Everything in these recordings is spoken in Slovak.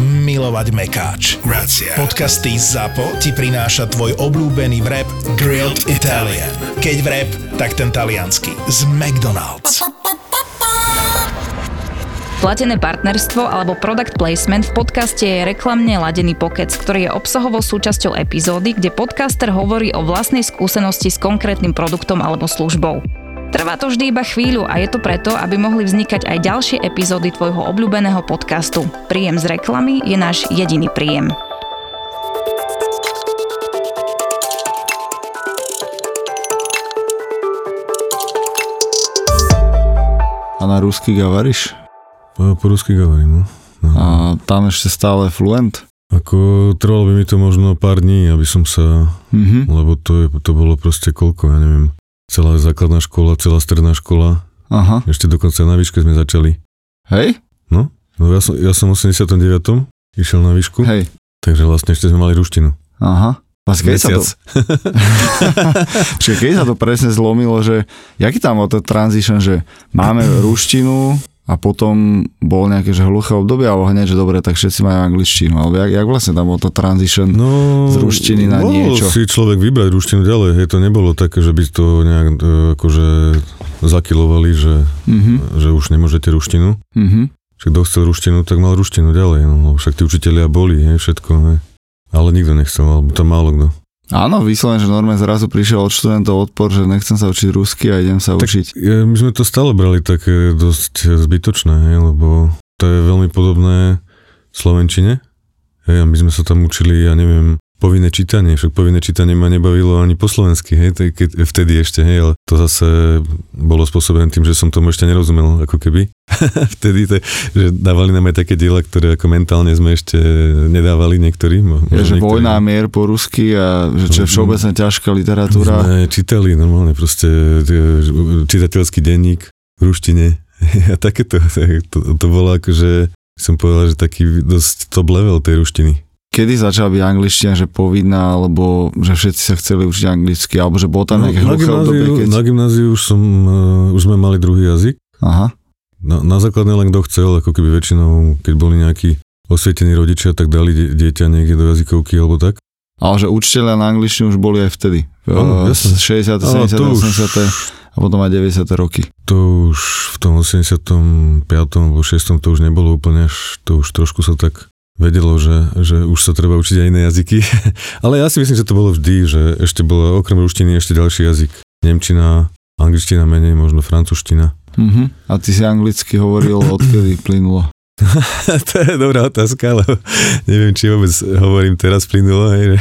milovať mekáč. Grazie. Podcasty ZAPO ti prináša tvoj obľúbený vrep Grilled Italian. Keď vrep, tak ten taliansky. Z McDonald's. Platené partnerstvo alebo product placement v podcaste je reklamne ladený pokec, ktorý je obsahovou súčasťou epizódy, kde podcaster hovorí o vlastnej skúsenosti s konkrétnym produktom alebo službou. Trvá to vždy iba chvíľu a je to preto, aby mohli vznikať aj ďalšie epizódy tvojho obľúbeného podcastu. Príjem z reklamy je náš jediný príjem. A na rusky gavariš? Po, po rusky gavarím, no. no. A tam ešte stále fluent? Ako trvalo by mi to možno pár dní, aby som sa, mm-hmm. lebo to, je, to bolo proste koľko, ja neviem, celá základná škola, celá stredná škola, Aha. ešte dokonca na výške sme začali. Hej? No, no ja som, ja som v 89. išiel na výšku, Hej. takže vlastne ešte sme mali ruštinu. Aha. Vlastne keď sa to, keď sa to presne zlomilo, že jaký tam bol ten transition, že máme ruštinu a potom bol nejaké že hluché obdobie, alebo hneď, že dobre, tak všetci majú angličtinu, alebo jak, jak vlastne tam bol to transition? No, Z ruštiny na niečo. si človek vybrať ruštinu ďalej, hej, to nebolo také, že by to nejak e, akože zakilovali, že, Mhm. že už nemôžete ruštinu. Mhm. Však kto chcel ruštinu, tak mal ruštinu ďalej, no, však tí učitelia boli, hej, všetko, hej. Ale nikto nechcel, alebo to málo kto. Áno, vyslovene, že normálne zrazu prišiel od študentov odpor, že nechcem sa učiť rusky a idem sa Tak učiť. my sme to stále brali také dosť zbytočné, lebo to je veľmi podobné Slovenčine. Hej, a my sme sa tam učili, ja neviem, povinné čítanie, však povinné čítanie ma nebavilo ani po slovensky, hej, keď, vtedy ešte, hej, ale to zase bolo spôsobené tým, že som tomu ešte nerozumel, ako keby. vtedy, to, že dávali nám aj také diela, ktoré ako mentálne sme ešte nedávali niektorí. možno že niektorí. vojna a mier po rusky a že čo je všeobecne ťažká literatúra. Sme čítali normálne proste e, čitateľský denník v ruštine a takéto. tak To, to bolo akože, som povedal, že taký dosť top level tej ruštiny. Kedy začala byť angličtina, že povinná, alebo že všetci sa chceli učiť anglicky, alebo že bol tam No, nejaké na, hluché obdobie, gymnáziu, keď... na gymnáziu už, som, uh, už sme mali druhý jazyk. Aha, Na, na základnej len kto chcel, ako keby väčšinou, keď boli nejakí osvietení rodičia, tak dali die, dieťa niekde do jazykovky alebo tak. ale že učiteľia na angličtinu už boli aj vtedy. Áno, Uh, jasné. 60., Áno, 70., to už- 80. a potom aj 90. roky. To už v tom 85. alebo 6. to už nebolo úplne až, to už trošku sa tak vedelo, že, že už sa treba učiť aj iné jazyky. Ale ja si myslím, že to bolo vždy, že ešte bolo okrem ruštiny ešte ďalší jazyk. Nemčina, angličtina menej, možno francúzština. Uh-huh. A ty si anglicky hovoril, odkedy plynulo. to je dobrá otázka, lebo neviem, či vôbec hovorím teraz plynulo. Hej.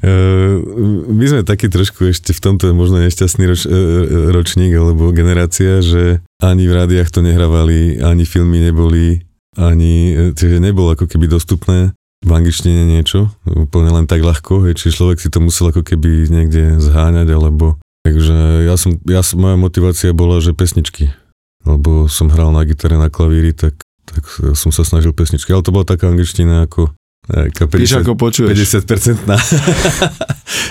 Eh, My sme takí trošku ešte v tomto možno nešťastný roč, eh, ročník alebo generácia, že ani v rádiách to nehrávali, ani filmy neboli, ani, čiže nebolo ako keby dostupné v angličtine niečo, úplne len tak ľahko, hej, čiže človek si to musel ako keby niekde zháňať, alebo takže ja som, ja moja motivácia bola, že pesničky, lebo som hral na gitare, na klavíri, tak, tak som sa snažil pesničky, ale to bola taká angličtina ako taká Píš 50, ako počuješ. 50% na...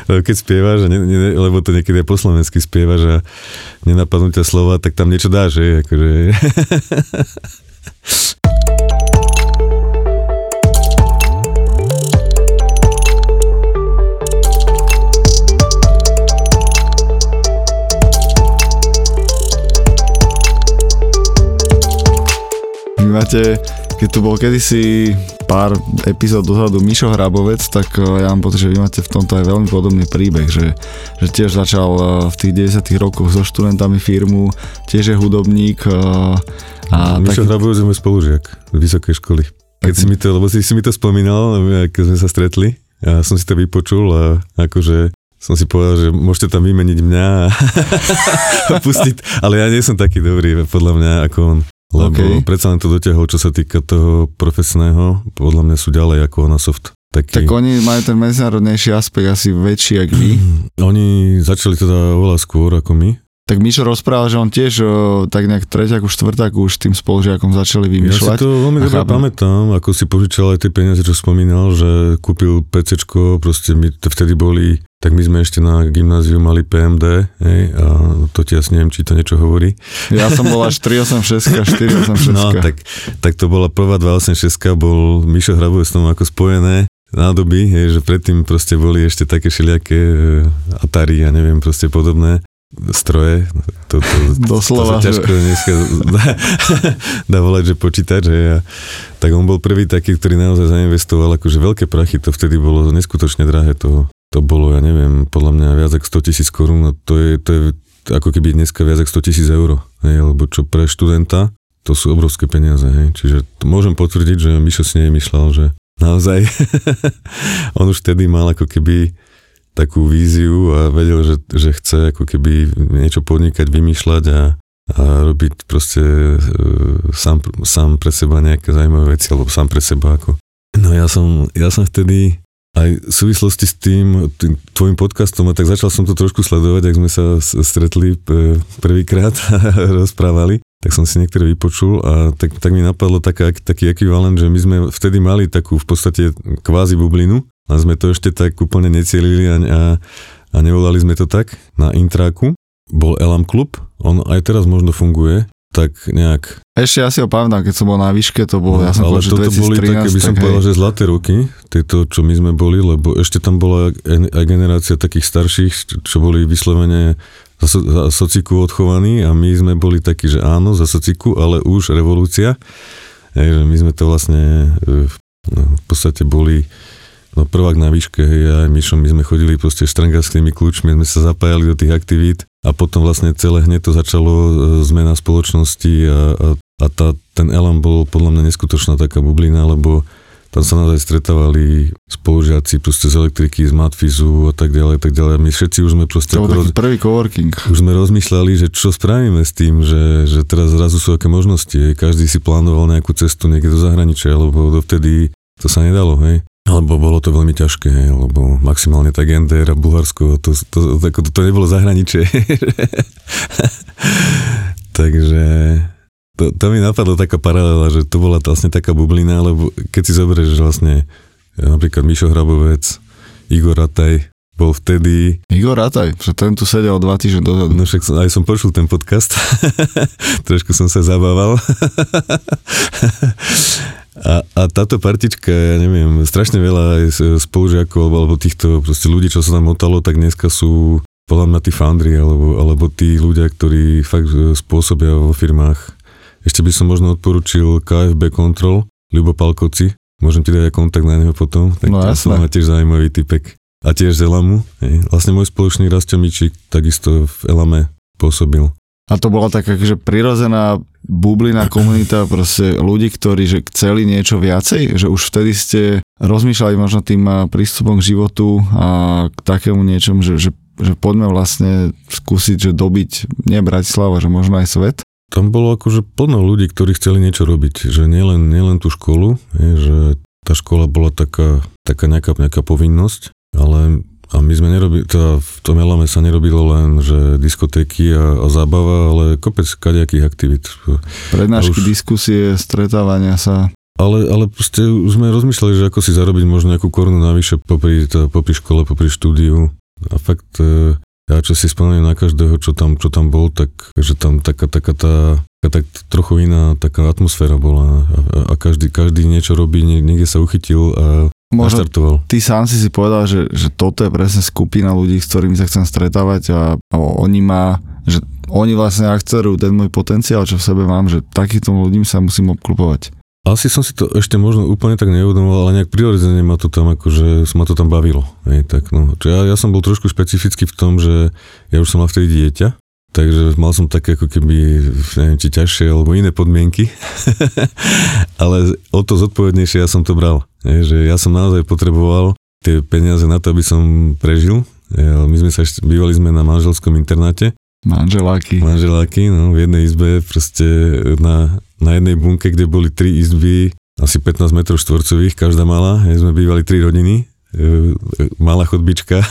keď spievaš, ne, ne, lebo to niekedy po slovensky spievaš a nenapadnú ťa slova, tak tam niečo dáš, že? Akože... Máte, keď tu bol kedysi pár epizód dozadu Mišo Hrabovec, tak eh, ja mám pocit, že vy máte v tomto aj veľmi podobný príbeh, že, že tiež začal eh, v tých 90 rokoch so študentami firmu, tiež je hudobník eh, a Mišo taký, Hrabovič je môj spolužiak z vysokej školy. Keď si mi to, lebo si, si mi to spomínal, keď sme sa stretli, ja som si to vypočul a akože som si povedal, že môžete tam vymeniť mňa a pustiť, ale ja nie som taký dobrý podľa mňa ako on. Lebo OK. okay. predsa len to dotiahol, čo sa týka toho profesného, podľa mňa sú ďalej ako na soft. taký... Tak oni majú ten medzinárodnejší aspekt asi väčší, jak vy. Oni začali teda oveľa skôr ako my. Tak Mišo rozprával, že on tiež o, tak nejak treťak, už štvrták už tým spolužiakom začali Ja vymýšľať. si to veľmi dobre pamätám, ako si požičal aj tie peniaze, čo spomínal, že kúpil PCčko, proste my t- vtedy boli, tak my sme ešte na gymnáziu mali PMD, hej, a to ti asi neviem, či to niečo hovorí. Ja som bol až 386, 486. No, tak, tak to bola prvá 286, bol Mišo Hrabovec s tom ako spojené nádoby, hej, že predtým proste boli ešte také všelijaké e, Atari a neviem, proste podobné stroje. To, to, Doslova, to sa že- ťažko dneska dá, dá volať, že počítač. Hej, a, tak on bol prvý taký, ktorý naozaj zainvestoval akože veľké prachy, to vtedy bolo neskutočne drahé. To, to bolo, ja neviem, podľa mňa viac ako 100 tisíc korún a to je, to je ako keby dneska viac ako 100 tisíc eur. Hej, lebo čo pre študenta, to sú obrovské peniaze. Hej. Čiže môžem potvrdiť, že Mišo si nevymýšľal, že naozaj on už vtedy mal ako keby takú víziu a vedel, že, že chce ako keby niečo podnikať, vymýšľať a, a robiť proste e, sám, sám pre seba nejaké zaujímavé veci, alebo sám pre seba ako. No ja som, ja som vtedy aj v súvislosti s tým, tým tvojim podcastom a tak začal som to trošku sledovať, ak sme sa stretli e, prvýkrát a rozprávali, tak som si niektoré vypočul a tak, tak mi napadlo taká, taký ekvivalent, že my sme vtedy mali takú v podstate kvázi bublinu a sme to ešte tak úplne necielili a, a, a nevolali sme to tak na intráku. Bol Elam Club, on aj teraz možno funguje, tak nejak Ešte ja si ho pamätám, keď som bol na výške, to bolo, ja som No, ale povedal, toto 2013, boli také, by som tak povedal, hej. že zlaté roky, tieto, čo my sme boli, lebo ešte tam bola aj generácia takých starších, čo- boli vyslovene za, za sociku odchovaní a my sme boli takí, že áno, za sociku, ale už revolúcia. Hej, že my sme to vlastne e, no, v podstate boli no, prvák na výške, hej, ja aj Mišom, my sme chodili proste štrngarskými kľúčmi, sme sa zapájali do tých aktivít a potom vlastne celé hneď to začalo e, zmena spoločnosti a, a, a tá, ten Elan bol podľa mňa neskutočná taká bublina, lebo tam sa naozaj stretávali spolužiaci proste z elektriky, z matfizu a tak ďalej, tak ďalej. My všetci už sme proste To bol taký prvý coworking. už sme rozmýšľali, že čo spravíme s tým, že, že teraz zrazu sú aké možnosti. Každý si plánoval nejakú cestu niekde do zahraničia, lebo dovtedy to sa nedalo, hej. Alebo bolo to veľmi ťažké, lebo maximálne tak NDR a Bulharsko, to, to, to, to, to nebolo zahraničie. Takže to, to mi napadlo taká paralela, že to bola vlastne taká bublina, lebo keď si zoberieš, že vlastne napríklad Mišo Hrabovec, Igor Rataj, bol vtedy Igor Rataj, že ten tu sedel dva týždne dozadu. No však som, aj som počul ten podcast, trošku som sa zabával. a, a táto partička, ja neviem, strašne veľa spolužiakov alebo, týchto proste ľudí, čo sa tam motalo, tak dneska sú podľa mňa tí foundry alebo, alebo tí ľudia, ktorí fakt e, spôsobia vo firmách. Ešte by som možno odporučil KFB Control, Ľubo Palkoci, môžem ti dať aj kontakt na neho potom, tak No jasné. má tiež zaujímavý typek. A tiež z Elamu. Hej. Vlastne môj spoločný Rastio Mičík takisto v Elame pôsobil. A to bola taká že prirodzená bublina komunita proste ľudí, ktorí že chceli niečo viacej, že už vtedy ste rozmýšľali možno tým a, prístupom k životu a k takému niečomu, že, že, že poďme vlastne skúsiť, že dobiť nie Bratislava, že možno aj svet. Tam bolo akože plno ľudí, ktorí chceli niečo robiť. Že nielen, nielen tú školu, je, že tá škola bola taká, taká nejaká, nejaká povinnosť, ale a my sme nerobili, teda v tom Elame sa nerobilo len, že diskotéky a, a zábava, ale kopec kadejakých aktivít. Prednášky, A už- diskusie, stretávania sa. Ale, ale proste už sme rozmýšľali, že ako si zarobiť možno nejakú korunu navyše popri, teda popri škole, popri štúdiu. A fakt, e, ja čo si spomeniem na každého, čo tam, čo tam bol, tak že tam taká, taká tá taká, tak trochu iná taká atmosféra bola a, a každý, každý niečo robí, nie- niekde sa uchytil a Možno ty sám si si povedal, že, že toto je presne skupina ľudí, s ktorými sa chcem stretávať a, a oni má, že oni vlastne akcerujú ten môj potenciál, čo v sebe mám, že takýchto ľudí sa musím obklupovať. Asi som si to ešte možno úplne tak neuvedomoval, ale nejak prirodzene ma to tam akože ma to tam bavilo. Hej, tak no. Čo ja, ja som bol trošku špecifický v tom, že ja už som mal vtedy dieťa, takže mal som také ako keby, neviem, či ťažšie alebo iné podmienky, ale o to zodpovednejšie ja som to bral. Hej, že ja som naozaj potreboval tie peniaze na to, aby som prežil. My sme sa bývali sme na manželskom internáte Manželáky. manželáky, no, v jednej izbe, proste na, na jednej bunke, kde boli tri izby, asi 15 m štvorcových, každá mala, hej, sme bývali tri rodiny, malá chodbička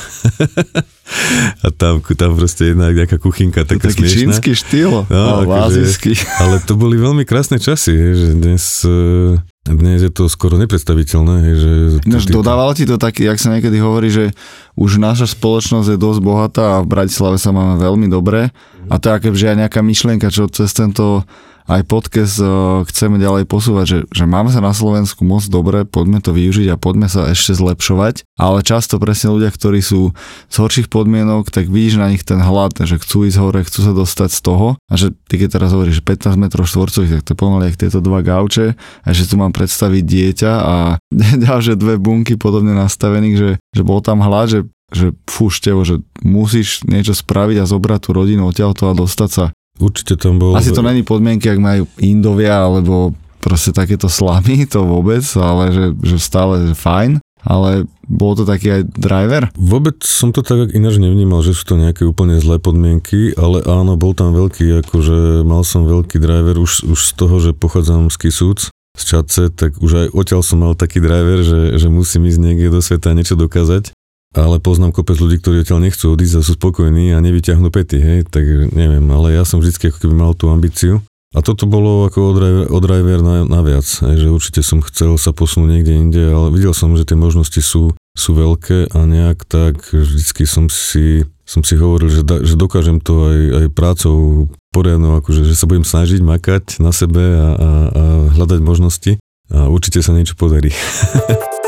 a tam, tam proste jedna nejaká kuchynka taká taký smiešná. čínsky štýl, No, no, akože-. Ale to boli veľmi krásne časy, že dnes, e, dnes je to skoro nepredstaviteľné. Že Ináč tí- dodávalo ti to taký, jak sa niekedy hovorí, že už naša spoločnosť je dosť bohatá a v Bratislave sa máme veľmi dobre a to je aké, že aj nejaká myšlienka, čo cez tento aj podcast eh, chceme ďalej posúvať, že, že máme sa na Slovensku moc dobre, poďme to využiť a poďme sa ešte zlepšovať, ale často presne ľudia, ktorí sú z horších podmienok, tak vidíš na nich ten hlad, že chcú ísť hore, chcú sa dostať z toho a že ty keď teraz hovoríš, že 15 m štvorcových, tak to pomaly jak tieto dva gauče a že tu mám predstaviť dieťa a ďalšie dve bunky podobne nastavených, že, že bol tam hlad, že že fú, števo, že musíš niečo spraviť a zobrať tú rodinu odtiaľto a dostať sa. Určite tam bol... Asi to není podmienky, ak majú Indovia alebo proste takéto slamy, to vôbec, ale že, že stále že fajn. Ale bol to taký aj driver? Vôbec som to tak ináč nevnímal, že sú to nejaké úplne zlé podmienky, ale áno, bol tam veľký, akože mal som veľký driver už, už z toho, že pochádzam z Kisúc, z Čace, tak už aj odtiaľ som mal taký driver, že, že musím ísť niekde do sveta a niečo dokázať. Ale poznám kopec ľudí, ktorí odtiaľ nechcú odísť a sú spokojní a nevyťahnú pety, hej, tak neviem, ale ja som vždy ako keby mal tú ambíciu. A toto bolo ako odriver na, na viac, hej, že určite som chcel sa posunúť niekde inde, ale videl som, že tie možnosti sú, sú veľké a nejak tak vždycky som si, som si hovoril, že, da, že dokážem to aj, aj prácou poriadnou, akože, že sa budem snažiť makať na sebe a, a, a hľadať možnosti a určite sa niečo podarí.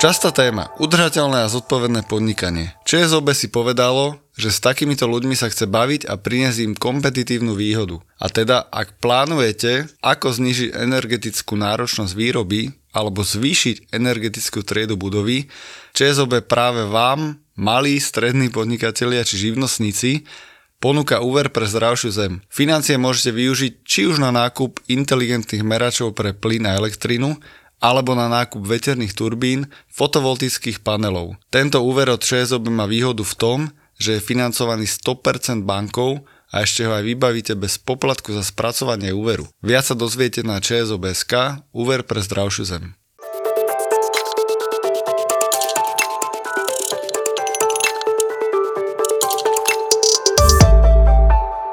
Častá téma. Udržateľné a zodpovedné podnikanie. ČSOB si povedalo, že s takýmito ľuďmi sa chce baviť a priniesť im kompetitívnu výhodu. A teda, ak plánujete, ako znižiť energetickú náročnosť výroby alebo zvýšiť energetickú triedu budovy, ČSOB práve vám, malí, strední podnikatelia či živnostníci, ponúka úver pre zdravšiu zem. Financie môžete využiť či už na nákup inteligentných meračov pre plyn a elektrinu, alebo na nákup veterných turbín, fotovoltických panelov. Tento úver od ČSOB má výhodu v tom, že je financovaný 100% bankou a ešte ho aj vybavíte bez poplatku za spracovanie úveru. Viac sa dozviete na ČSOB.sk, úver pre zdravšiu zem.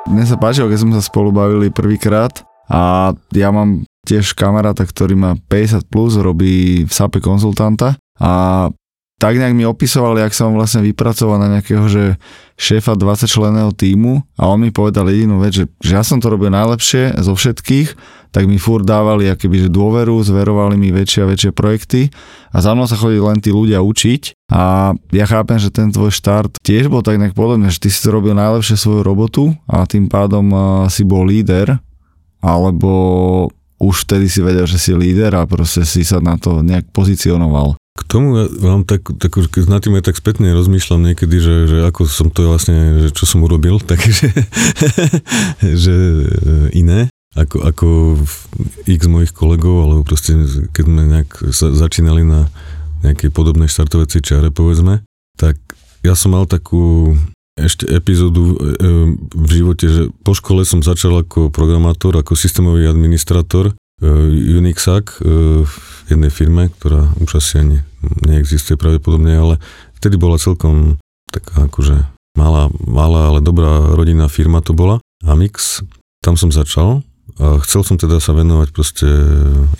Mne sa páčilo, keď sme sa spolu bavili prvýkrát a ja mám tiež kamaráta, ktorý má 50 plus, robí v SAPE konzultanta a tak nejak mi opisoval, jak sa on vlastne vypracoval na nejakého že šéfa 20 členného týmu a on mi povedal jedinú vec, že, že ja som to robil najlepšie zo všetkých, tak mi fúr dávali akoby, že dôveru, zverovali mi väčšie a väčšie projekty a za mnou sa chodili len tí ľudia učiť a ja chápem, že ten tvoj štart tiež bol tak nejak podobne, že ty si to robil najlepšie svoju robotu a tým pádom uh, si bol líder alebo už vtedy si vedel, že si líder a proste si sa na to nejak pozicionoval. K tomu ja vám tak, tak keď nad tým ja tak spätne rozmýšľam niekedy, že, že ako som to vlastne, že čo som urobil, takže že e, iné, ako, ako x mojich kolegov, alebo proste keď sme nejak sa, začínali na nejakej podobnej štartovacej čare, povedzme, tak ja som mal takú ešte epizódu e, v živote, že po škole som začal ako programátor, ako systémový administrátor Unixac v jednej firme, ktorá už asi ani neexistuje pravdepodobne, ale vtedy bola celkom taká akože malá, malá, ale dobrá rodinná firma to bola. Amix, tam som začal a chcel som teda sa venovať proste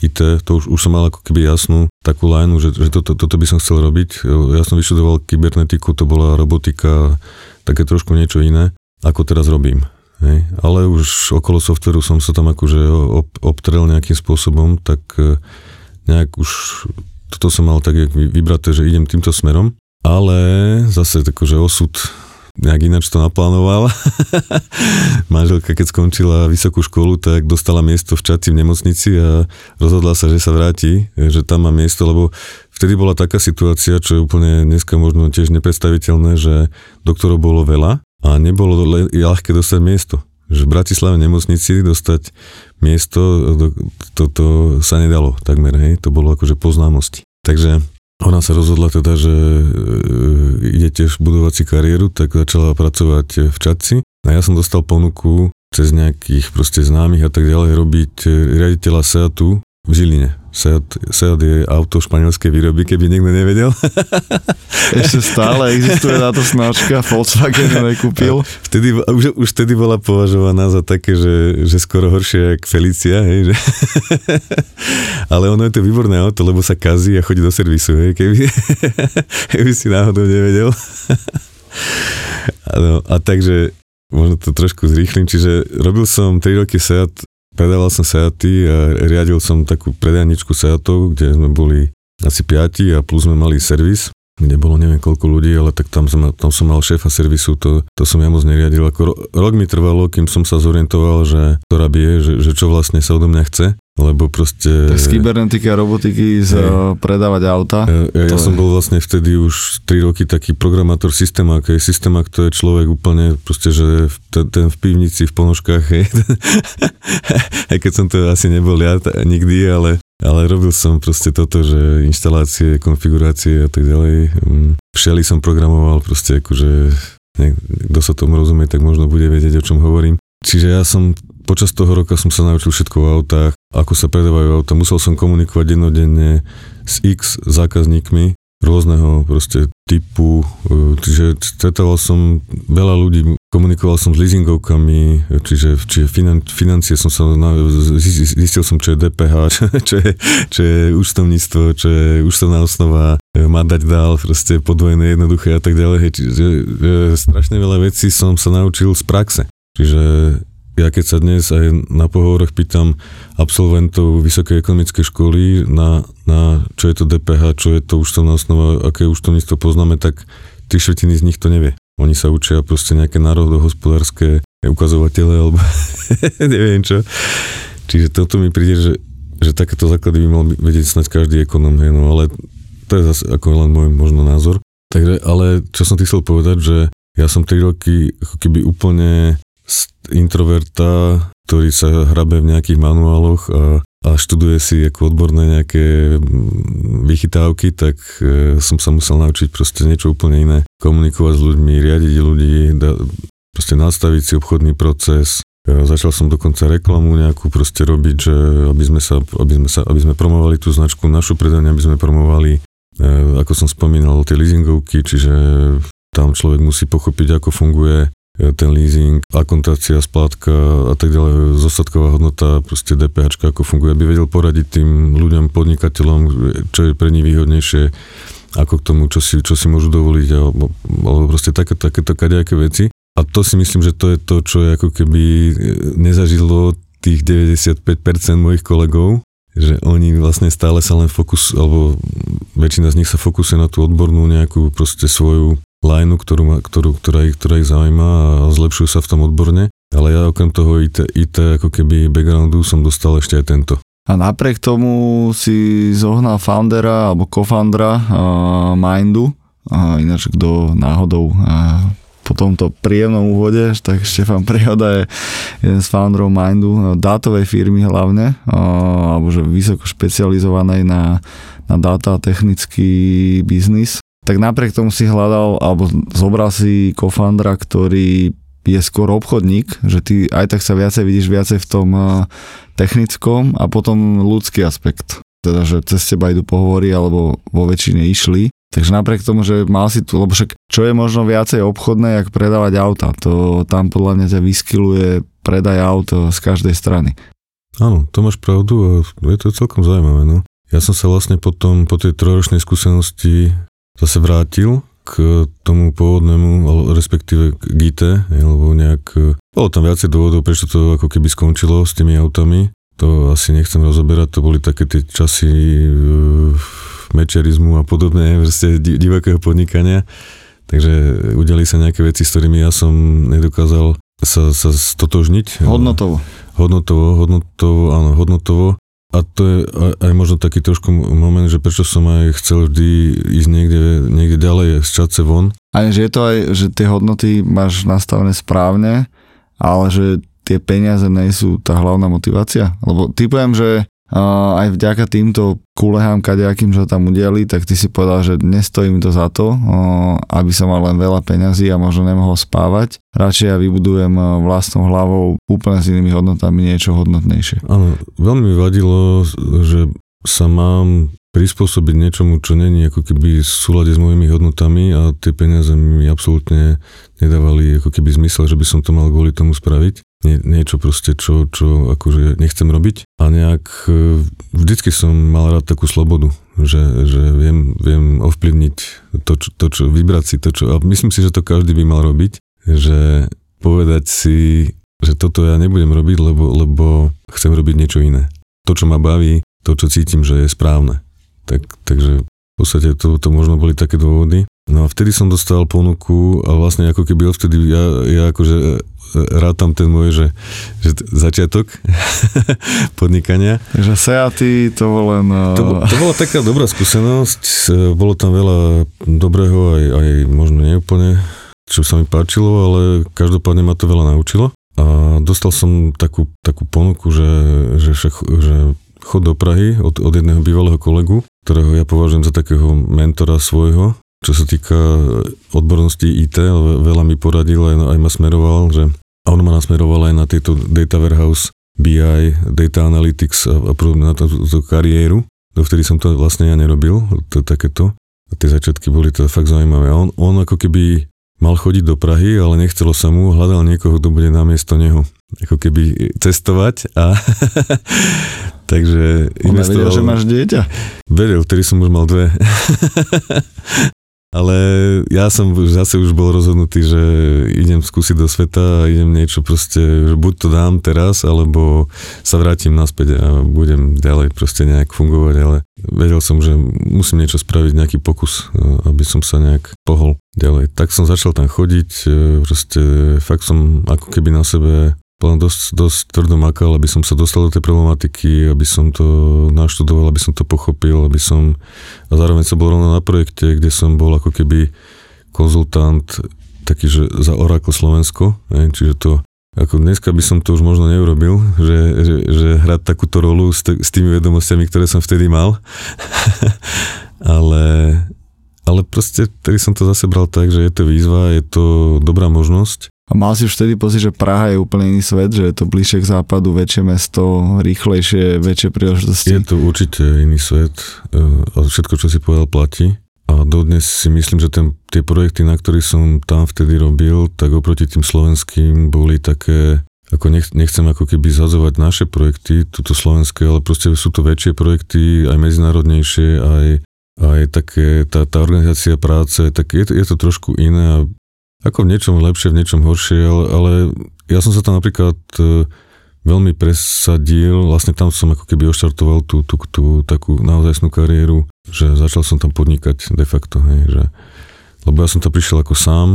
IT, to už, už som mal ako keby jasnú takú lineu, že, že toto, toto by som chcel robiť. Ja som vyštudoval kybernetiku, to bola robotika, také trošku niečo iné, ako teraz robím. Hej. Ale už okolo softveru som sa tam akože ob, obtrel nejakým spôsobom, tak e, nejak už toto som mal tak vybraté, že idem týmto smerom. Ale zase akože osud nejak ináč to naplánoval. Manželka, keď skončila vysokú školu, tak dostala miesto v Čaci v nemocnici a rozhodla sa, že sa vráti, že tam má miesto, lebo vtedy bola taká situácia, čo je úplne dneska možno tiež nepredstaviteľné, že doktorov bolo veľa a nebolo ľahké dostať miesto. Že v Bratislave nemocnici dostať miesto, to, to, to sa nedalo takmer, hej, to bolo akože poznámosti. Takže Ona sa rozhodla teda, že e, ide tiež budovať si kariéru, tak začala pracovať v Čaci. A ja som dostal ponuku cez nejakých proste známych a tak ďalej robiť e, riaditeľa Seatu v Žiline. Seat, Seat je auto španielskej výroby, keby niekto nevedel. Ešte stále existuje táto značka, Volkswagen ju nekúpil. Vtedy, už, už vtedy bola považovaná za také, že, že skoro horšie ako Felicia, hej, že? ale ono je to výborné auto, lebo sa kazí a chodí do servisu, hej, keby, keby si náhodou nevedel. ano, a takže možno to trošku zrýchlim, čiže robil som 3 roky Seat predával som Seaty a riadil som takú predajničku Seatov, kde sme boli asi piati a plus sme mali servis, kde bolo neviem koľko ľudí, ale tak tam som, tam som mal šéfa servisu, to, to som ja moc neriadil. Ako rok mi trvalo, kým som sa zorientoval, že to rabie, že, že čo vlastne sa odo mňa chce lebo proste... Tak z kybernetiky a robotiky z hey, predávať auta. Ja, ja som je... bol vlastne vtedy už 3 roky taký programátor systéma, keď je systémak, to je človek úplne proste, že ten, ten v pivnici, v ponožkách, hej. aj keď som to asi nebol ja t- nikdy, ale, ale robil som proste toto, že inštalácie, konfigurácie a tak ďalej. Mm, všeli som programoval proste akože kto sa tomu rozumie, tak možno bude vedieť, o čom hovorím. Čiže ja som počas toho roka som sa naučil všetko o autách, ako sa predávajú auta. Musel som komunikovať jednodenne s x zákazníkmi rôzneho proste typu, e, čiže stretával som veľa ľudí, komunikoval som s leasingovkami, čiže, čiže finan, financie som sa, zistil som, čo je DPH, čo, čo, je, čo je účtovníctvo, čo je účtovná osnova, e, má dať dál, proste podvojné, jednoduché a tak ďalej, čiže e, strašne veľa vecí som sa naučil z praxe. Čiže ja keď sa dnes aj na pohovoroch pýtam absolventov Vysokej ekonomickej školy na, na čo je to DPH, čo je to účtovná osnova, aké účtovníctvo poznáme, tak tri štvrtiny z nich to nevie. Oni sa učia proste nejaké národohospodárske ukazovatele alebo neviem čo. Čiže toto mi príde, že, že takéto základy by mal vedieť snať každý ekonom, hej, no ale to je zase ako len môj možno názor. Takže, ale čo som ti chcel povedať, že ja som 3 roky ako keby úplne introverta, ktorý sa hrabe v nejakých manuáloch a, a študuje si ako odborné nejaké mm, vychytávky, tak e, som sa musel naučiť proste niečo úplne iné. Komunikovať s ľuďmi, riadiť ľudí, da, proste nastaviť si obchodný proces. E, začal som dokonca reklamu nejakú proste robiť, že aby sme, sa, aby sme, sa, aby sme promovali tú značku, našu predajňu, aby sme promovali, e, ako som spomínal, tie leasingovky, čiže tam človek musí pochopiť, ako funguje ten leasing, akontácia, splátka a tak ďalej, zostatková hodnota, proste DPH, ako funguje, aby vedel poradiť tým ľuďom, podnikateľom, čo je pre nich výhodnejšie, ako k tomu, čo si, čo si môžu dovoliť, alebo, alebo proste také, takéto kadejaké veci. A to si myslím, že to je to, čo je ako keby nezažilo tých 95% mojich kolegov, že oni vlastne stále sa len fokus, alebo väčšina z nich sa fokusuje na tú odbornú nejakú proste svoju lineu, ktorú ktorú, ktorá, ich, ktorá ich zaujíma a zlepšujú sa v tom odborne. Ale ja okrem toho IT, IT ako keby backgroundu som dostal ešte aj tento. A napriek tomu si zohnal foundera alebo co-foundera uh, Mindu, uh, ináč kto náhodou uh, po tomto príjemnom úvode, tak Štefan Prehoda je jeden z founderov Mindu, dátovej firmy hlavne, alebo že vysoko špecializovanej na, na a technický biznis tak napriek tomu si hľadal, alebo zobral si kofandra, ktorý je skôr obchodník, že ty aj tak sa viacej vidíš viacej v tom eh, technickom a potom ľudský aspekt. Teda, že cez teba idú pohovory alebo vo väčšine išli. Takže napriek tomu, že mal si tu, lebo však čo je možno viacej obchodné, jak predávať auta, to tam podľa mňa ťa vyskyluje predaj aut z každej strany. Áno, to máš pravdu a je to celkom zaujímavé. No. Ja som sa vlastne potom, po tej trojročnej skúsenosti zase vrátil k tomu pôvodnému, respektíve k IT, alebo nejak, bolo tam viacej dôvodov, prečo to ako keby skončilo s tými autami. To asi nechcem rozoberať, to boli také tie časy e, mečerizmu a podobné, proste divakého podnikania. Takže udiali sa nejaké veci, s ktorými ja som nedokázal sa, sa stotožniť. Hodnotovo. Hodnotovo, hodnotovo, áno, hodnotovo. A to je aj možno taký trošku moment, že prečo som aj chcel vždy ísť niekde, niekde ďalej z čace von. A že je to aj, že tie hodnoty máš nastavené správne, ale že tie peniaze nie sú tá hlavná motivácia? Lebo typujem, že uh, aj vďaka týmto kulehám kadejakým, čo tam udiali, tak ty si povedal, že nestojí mi to za to, aby som mal len veľa peňazí a možno nemohol spávať. Radšej ja vybudujem vlastnou hlavou úplne s inými hodnotami niečo hodnotnejšie. Áno, veľmi mi vadilo, že sa mám prispôsobiť niečomu, čo není ako keby v súlade s mojimi hodnotami a tie peniaze mi absolútne nedávali ako keby zmysel, že by som to mal kvôli tomu spraviť. Nie, niečo proste, čo, čo akože nechcem robiť. A nejak e, vždycky som mal rád takú slobodu, že, že viem, viem ovplyvniť to čo, to, čo, vybrať si to, čo... A myslím si, že to každý by mal robiť, že povedať si, že toto ja nebudem robiť, lebo, lebo chcem robiť niečo iné. To, čo ma baví, to, čo cítim, že je správne. Tak, takže v podstate to, to možno boli také dôvody. No a vtedy som dostal ponuku a vlastne ako keby odvtedy ja, ja akože e, rátam ten môj, že, že začiatok podnikania. Takže Seaty to bol len... To, to bola taká dobrá skúsenosť, e, bolo tam veľa dobrého, aj, aj možno neúplne, čo sa mi páčilo, ale každopádne ma to veľa naučilo. A dostal som takú, takú ponuku, že, že, že chod do Prahy od, od jedného bývalého kolegu, ktorého ja považujem za takého mentora svojho, čo sa týka odbornosti IT, veľa mi poradil, aj, aj ma smeroval, že a on ma nasmeroval aj na tieto data warehouse, BI, data analytics a, a podobne na tú, tú kariéru, dovtedy som to vlastne ja nerobil, to, takéto. A tie začiatky boli to fakt zaujímavé. A on, on ako keby mal chodiť do Prahy, ale nechcelo sa mu, hľadal niekoho, kto bude namiesto neho ako keby cestovať a takže On investoval... že máš dieťa? Vedel, vtedy som už mal dve. Ale ja som zase už bol rozhodnutý, že idem skúsiť do sveta a idem niečo proste, že buď to dám teraz, alebo sa vrátim naspäť a budem ďalej proste nejak fungovať, ale vedel som, že musím niečo spraviť, nejaký pokus, aby som sa nejak pohol ďalej. Tak som začal tam chodiť, proste fakt som ako keby na sebe dosť, dosť tvrdo makal, aby som sa dostal do tej problematiky, aby som to naštudoval, aby som to pochopil, aby som... A zároveň som bol rovno na projekte, kde som bol ako keby konzultant taký, že za Oracle Slovensko, ne? čiže to ako dneska by som to už možno neurobil, že, že, že hrať takúto rolu s, t- s tými vedomostiami, ktoré som vtedy mal. ale, ale proste vtedy som to zase bral tak, že je to výzva, je to dobrá možnosť a mal si už vtedy pocit, že Praha je úplne iný svet, že je to bližšie k západu, väčšie mesto, rýchlejšie, väčšie príležitosti? Je to určite iný svet e, a všetko, čo si povedal, platí. A dodnes si myslím, že ten, tie projekty, na ktorých som tam vtedy robil, tak oproti tým slovenským boli také, ako nech, nechcem ako keby zazovať naše projekty, tuto slovenské, ale proste sú to väčšie projekty, aj medzinárodnejšie, aj, aj také, tá, tá organizácia práce, tak je je to trošku iné a ako v niečom lepšie, v niečom horšie, ale, ale ja som sa tam napríklad e, veľmi presadil, vlastne tam som ako keby oštartoval tú, tú, tú takú naozajstnú kariéru, že začal som tam podnikať de facto, hej, že, lebo ja som tam prišiel ako sám,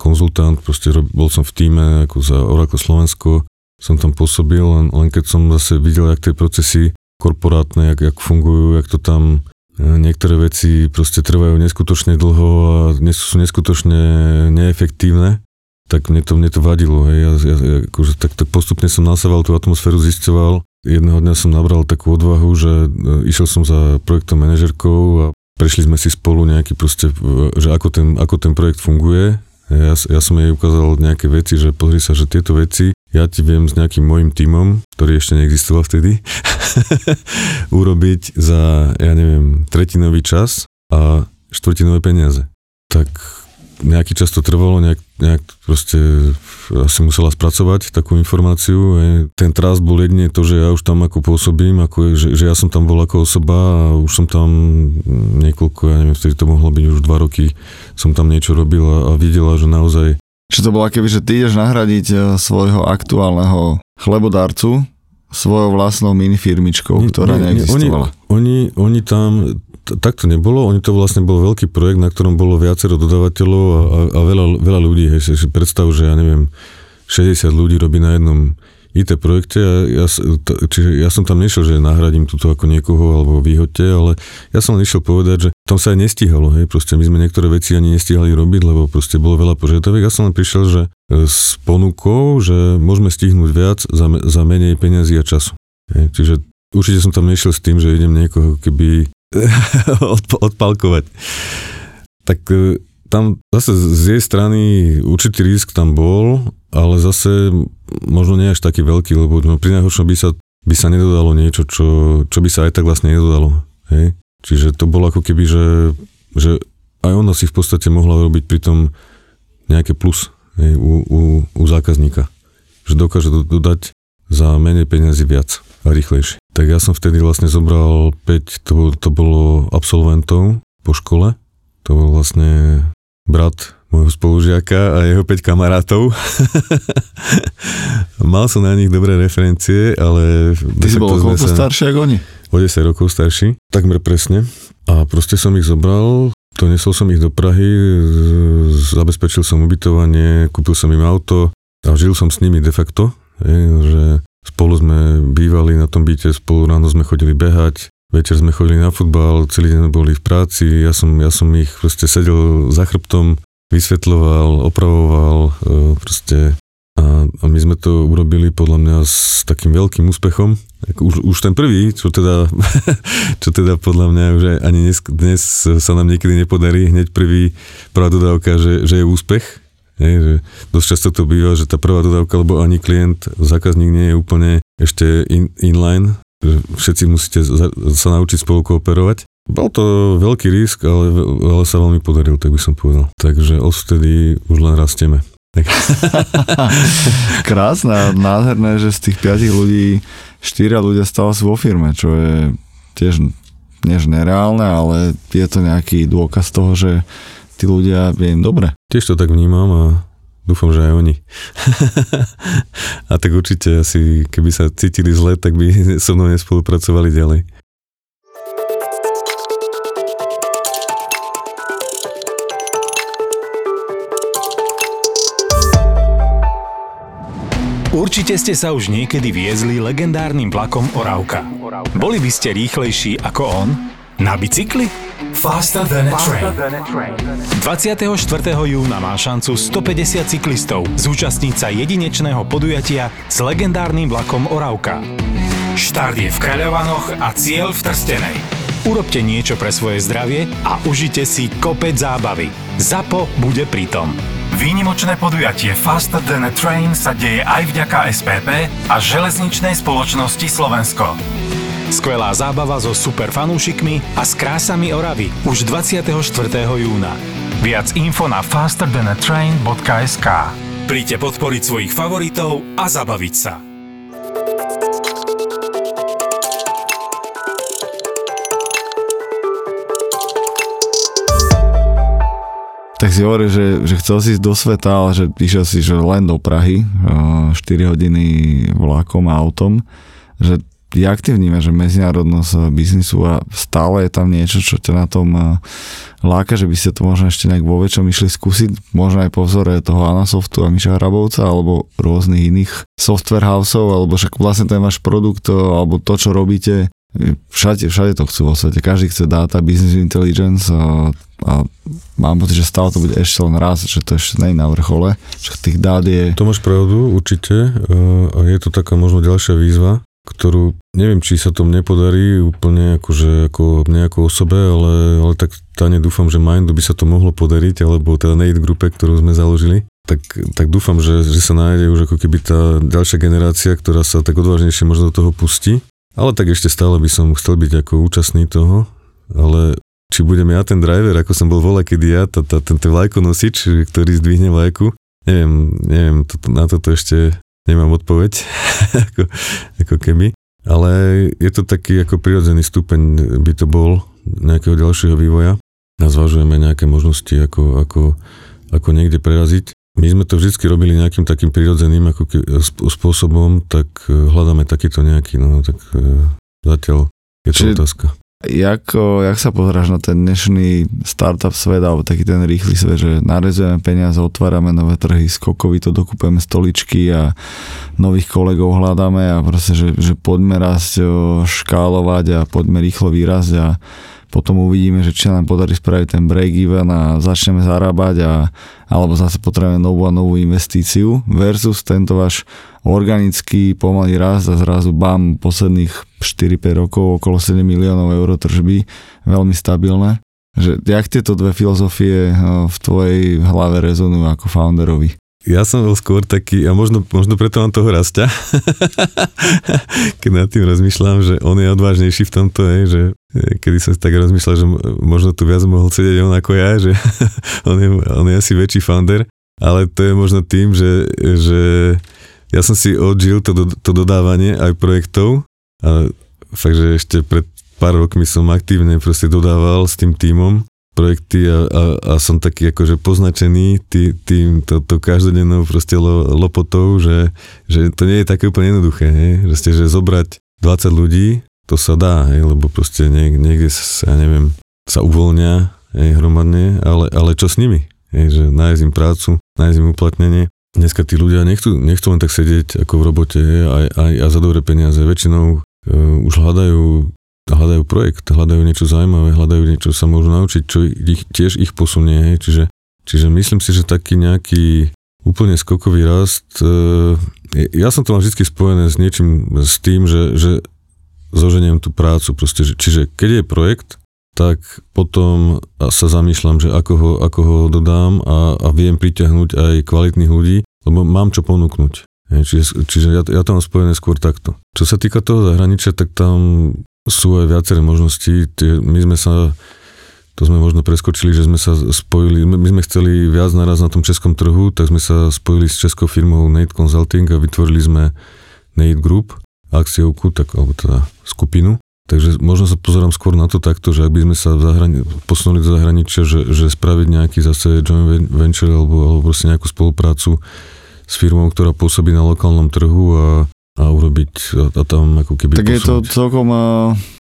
konzultant, proste bol som v týme ako za Oracle Slovensko, som tam pôsobil, len, len keď som zase videl, jak tie procesy korporátne, jak, jak fungujú, jak to tam Niektoré veci proste trvajú neskutočne dlho a sú neskutočne neefektívne, tak mne to, mne to vadilo. Hej. Ja, ja, akože, tak, tak postupne som nasával tú atmosféru, zisťoval. Jedného dňa som nabral takú odvahu, že e, išiel som za projektom manažerkou a prešli sme si spolu nejaký proste, že ako ten, ako ten projekt funguje. Ja, ja som jej ukázal nejaké veci, že pozri sa, že tieto veci ja ti viem s nejakým môjim tímom, ktorý ešte neexistoval vtedy, urobiť za, ja neviem, tretinový čas a štvrtinové peniaze. Tak nejaký čas to trvalo, nejak, nejak proste asi musela spracovať takú informáciu. Ten trast bol jedine to, že ja už tam ako pôsobím, ako, že, že ja som tam bol ako osoba a už som tam niekoľko, ja neviem, vtedy to mohlo byť už dva roky, som tam niečo robil a, a videla, že naozaj Čiže to bolo keby, že ty ideš nahradiť e, svojho aktuálneho chlebodárcu svojou vlastnou minifirmičkou, nie, ktorá nie, neexistovala. Oni, oni, oni tam, t- tak to nebolo, oni to vlastne bol veľký projekt, na ktorom bolo viacero dodávateľov a, a, a veľa, veľa ľudí, hej, si predstav, že ja neviem, 60 ľudí robí na jednom IT projekte a ja, čiže ja som tam nešiel, že nahradím túto ako niekoho alebo výhodte, ale ja som išiel povedať, že tam sa aj nestíhalo, hej, proste my sme niektoré veci ani nestíhali robiť, lebo proste bolo veľa požiadaviek. Ja som len prišiel, že e, s ponukou, že môžeme stihnúť viac za, za menej peniazy a času. Hej, čiže určite som tam nešiel s tým, že idem niekoho keby odp- odpalkovať. Tak e, tam zase z jej strany určitý risk tam bol, ale zase možno nie až taký veľký, lebo no, pri najhoršom by sa, by sa nedodalo niečo, čo, čo by sa aj tak vlastne nedodalo. Hej? Čiže to bolo ako keby, že, že aj ona si v podstate mohla robiť pri tom nejaké plus hej, u, u, u zákazníka. Že dokáže dodať za menej peniazy viac a rýchlejšie. Tak ja som vtedy vlastne zobral 5, to, to bolo absolventov po škole. To bol vlastne brat môjho spolužiaka a jeho 5 kamarátov. Mal som na nich dobré referencie, ale... Ty si bol koľko starší ako oni? O 10 rokov starší, takmer presne. A proste som ich zobral, donesol som ich do Prahy, zabezpečil som ubytovanie, kúpil som im auto a žil som s nimi de facto. Je, že spolu sme bývali na tom byte, spolu ráno sme chodili behať, večer sme chodili na futbal, celý deň boli v práci, ja som, ja som ich proste sedel za chrbtom, vysvetľoval, opravoval, e, proste a, a my sme to urobili podľa mňa s takým veľkým úspechom. Už, už ten prvý, čo teda, čo teda podľa mňa už ani dnes, dnes sa nám niekedy nepodarí, hneď prvý, prvá dodávka, že, že je úspech. Je, že dosť často to býva, že tá prvá dodávka, lebo ani klient, zákazník nie je úplne ešte in, inline, že všetci musíte sa naučiť spolu kooperovať. Bol to veľký risk, ale, ale sa veľmi podaril, tak by som povedal. Takže odvtedy už len rastieme. Krásne a nádherné, že z tých piatich ľudí štyria ľudia stále sú vo firme, čo je tiež než nereálne, ale je to nejaký dôkaz toho, že tí ľudia je im dobre. Tiež to tak vnímam a dúfam, že aj oni. a tak určite asi, keby sa cítili zle, tak by so mnou nespolupracovali ďalej. Určite ste sa už niekedy viezli legendárnym vlakom Oravka. Boli by ste rýchlejší ako on? Na bicykli? Faster than a train. 24. júna má šancu 150 cyklistov zúčastniť sa jedinečného podujatia s legendárnym vlakom Oravka. Štart je v Kráľovanoch a cieľ v Trstenej. Urobte niečo pre svoje zdravie a užite si kopec zábavy. ZAPO bude pritom. Výnimočné podujatie Faster Than a Train sa deje aj vďaka SPP a železničnej spoločnosti Slovensko. Skvelá zábava so super fanúšikmi a s krásami Oravy už 24. júna. Viac info na fasterthanatrain.sk Príďte podporiť svojich favoritov a zabaviť sa. Tak si hovoril, že, že chcel si ísť do sveta, ale že išiel si že len do Prahy, 4 hodiny vlakom a autom, že jak ty vnímaš, že medzinárodnosť biznisu a stále je tam niečo, čo ťa na tom láka, že by ste to možno ešte nejak vo väčšom išli skúsiť, možno aj po vzore toho Anasoftu a Miša Hrabovca alebo rôznych iných software houseov, alebo však vlastne ten váš produkt alebo to, čo robíte, všade, všade to chcú vo svete. Každý chce dáta, business intelligence a, a mám pocit, že stále to bude ešte len raz, že to ešte nie na vrchole, že tých dát je... To máš pravdu, určite. A je to taká možno ďalšia výzva, ktorú neviem, či sa tomu nepodarí úplne akože ako nejakou osobe, ale, ale tak táne dúfam, že Mindu by sa to mohlo podariť, alebo teda Nate grupe, ktorú sme založili. Tak, tak dúfam, že, že sa nájde už ako keby tá ďalšia generácia, ktorá sa tak odvážnejšie možno do toho pustí ale tak ešte stále by som chcel byť ako účastný toho, ale či budem ja ten driver, ako som bol vola, kedy ja, tá, tá, ten, ten nosič, ktorý zdvihne vlajku, neviem, neviem, to, na toto ešte nemám odpoveď, ako, ako keby. Ale je to taký ako prirodzený stupeň by to bol nejakého ďalšieho vývoja. A zvažujeme nejaké možnosti, ako, ako, ako niekde preraziť my sme to vždy robili nejakým takým prirodzeným ako ke, spôsobom, tak e, hľadáme takýto nejaký, no tak e, zatiaľ je to Čiže, otázka. Jak, jak sa pozráš na ten dnešný startup svet, alebo taký ten rýchly svet, že narezujeme peniaze, otvárame nové trhy, skokovito dokupujeme stoličky a nových kolegov hľadáme a proste, že, že poďme rásť, škálovať a poďme rýchlo výrazť a potom uvidíme, že či nám podarí spraviť ten break-even a začneme zarábať a, alebo zase potrebujeme novú a novú investíciu versus tento váš organický pomalý rast a zrazu bam, posledných 4-5 rokov okolo 7 miliónov eur tržby, veľmi stabilné. Že, jak tieto dve filozofie eh, v tvojej hlave rezonujú ako founderovi? Ja som bol skôr taký, a možno, možno preto mám toho rastia, keď nad tým rozmýšľam, že on je odvážnejší v tomto, je, že kedy som si tak rozmýšľal, že možno tu viac mohol sedieť on ako ja, že on je, on je asi väčší founder, ale to je možno tým, že, že ja som si odžil to, to dodávanie aj projektov a fakt, že ešte pred pár rokmi som aktívne proste dodával s tým týmom projekty a, a, a som taký akože poznačený tý, tým to, to každodennou proste lo, lopotou, že, že to nie je také úplne jednoduché, hej? Proste, že zobrať 20 ľudí, to sa dá, hej? lebo proste niek, niekde sa, ja neviem, sa uvoľnia hej, hromadne, ale, ale čo s nimi? Hej? Že nájsť im prácu, nájsť im uplatnenie. Dneska tí ľudia nechcú, nechcú len tak sedieť ako v robote hej? Aj, aj, a za dobré peniaze. Väčšinou uh, už hľadajú hľadajú projekt, hľadajú niečo zaujímavé, hľadajú niečo, sa môžu naučiť, čo ich, tiež ich posunie. Hej. Čiže, čiže myslím si, že taký nejaký úplne skokový rast, e, ja som to mal vždy spojené s niečím, s tým, že, že zoženiem tú prácu. Proste, že, čiže keď je projekt, tak potom sa zamýšľam, že ako ho, ako ho dodám a, a viem priťahnuť aj kvalitných ľudí, lebo mám čo ponúknuť. Čiže, čiže ja, ja to mám spojené skôr takto. Čo sa týka toho zahraničia, tak tam sú aj viaceré možnosti. My sme sa, to sme možno preskočili, že sme sa spojili, my sme chceli viac naraz na tom českom trhu, tak sme sa spojili s českou firmou Nate Consulting a vytvorili sme Nate Group, akciovku, tak, alebo teda skupinu. Takže možno sa pozerám skôr na to takto, že ak by sme sa v zahrani- posunuli do zahraničia, že, že spraviť nejaký zase joint venture alebo, alebo proste nejakú spoluprácu s firmou, ktorá pôsobí na lokálnom trhu a a urobiť a tam ako keby Tak posunúť. je to celkom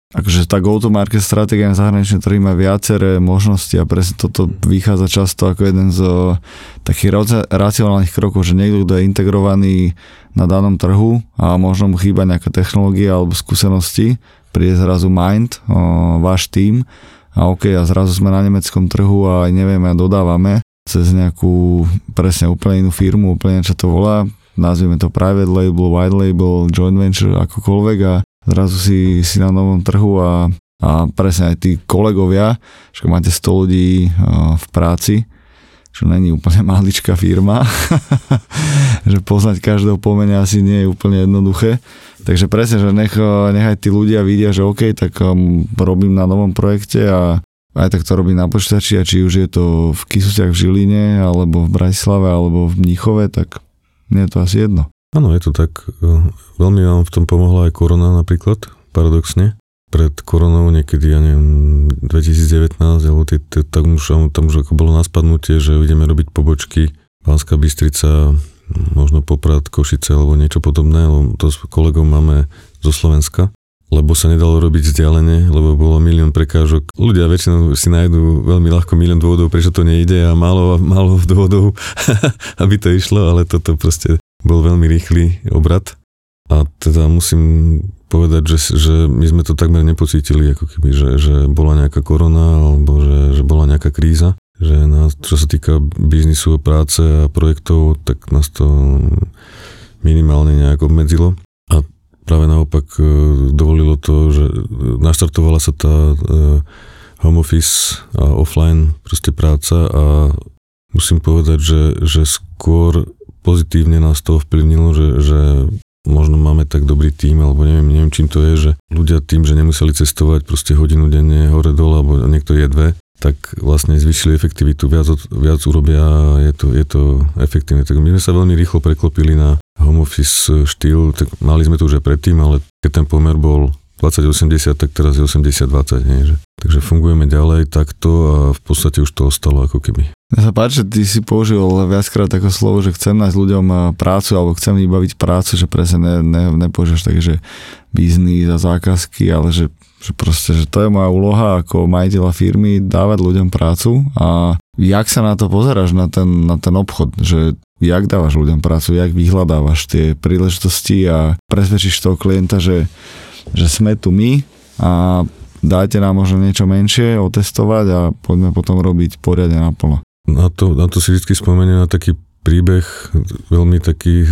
akože tá go-to-market stratégia na zahraničné trhy má viaceré možnosti a presne toto vychádza často ako jeden z takých racionálnych krokov, že niekto, kto je integrovaný na danom trhu a možno mu chýba nejaká technológia alebo skúsenosti, príde zrazu Mind, o, váš tým a OK, a zrazu sme na nemeckom trhu a nevieme a dodávame cez nejakú presne úplne inú firmu, úplne čo to volá, nazvime to private label, white label, joint venture, akokoľvek a zrazu si, si na novom trhu a, a presne aj tí kolegovia, že máte 100 ľudí v práci, čo není úplne maličká firma, že poznať každého pomene asi nie je úplne jednoduché. Takže presne, že nech, nechaj tí ľudia vidia, že OK, tak um, robím na novom projekte a aj tak to robím na počítači a či už je to v Kisuciach v Žiline, alebo v Bratislave, alebo v Mníchove, tak mne je to asi jedno. Áno, je to tak. E, veľmi vám v tom pomohla aj korona napríklad, paradoxne. Pred koronou niekedy, ja neviem, 2019, alebo tam, už, tam už ako bolo naspadnutie, že ideme robiť pobočky Banská Bystrica, možno Poprad, Košice alebo niečo podobné, lebo to s kolegom máme zo Slovenska lebo sa nedalo robiť vzdialene, lebo bolo milión prekážok. Ľudia väčšinou si nájdú veľmi ľahko milión dôvodov, prečo to nejde a málo, málo dôvodov, aby to išlo, ale toto proste bol veľmi rýchly obrad. A teda musím povedať, že, že my sme to takmer nepocítili, ako keby, že, že bola nejaká korona alebo že, že bola nejaká kríza. Že nás, čo sa týka biznisu, práce a projektov, tak nás to minimálne nejak obmedzilo práve naopak e, dovolilo to, že naštartovala sa tá e, home office a offline proste práca a musím povedať, že, že skôr pozitívne nás to vplyvnilo, že, že možno máme tak dobrý tým, alebo neviem, neviem čím to je, že ľudia tým, že nemuseli cestovať proste hodinu denne hore dole, alebo niekto je dve, tak vlastne zvyšili efektivitu, viac, viac urobia a je to, je to efektívne. Tak my sme sa veľmi rýchlo preklopili na home office štýl, tak mali sme to už aj predtým, ale keď ten pomer bol 20-80, tak teraz je 80-20, nie? Že, takže fungujeme ďalej takto a v podstate už to ostalo ako keby. Ja sa páči, že ty si použil viackrát ako slovo, že chcem nájsť ľuďom eh, prácu alebo chcem vybaviť prácu, že presne ne, ne, nepoužívaš tak, že biznis a zákazky, ale že, že proste, že to je moja úloha ako majiteľa firmy dávať ľuďom prácu a jak sa na to pozeráš, na ten, na ten obchod, že jak dávaš ľuďom prácu, jak vyhľadávaš tie príležitosti a presvedčíš toho klienta, že, že sme tu my a dajte nám možno niečo menšie, otestovať a poďme potom robiť poriadne naplno. Na to, na to si vždy spomeniem na taký príbeh, veľmi taký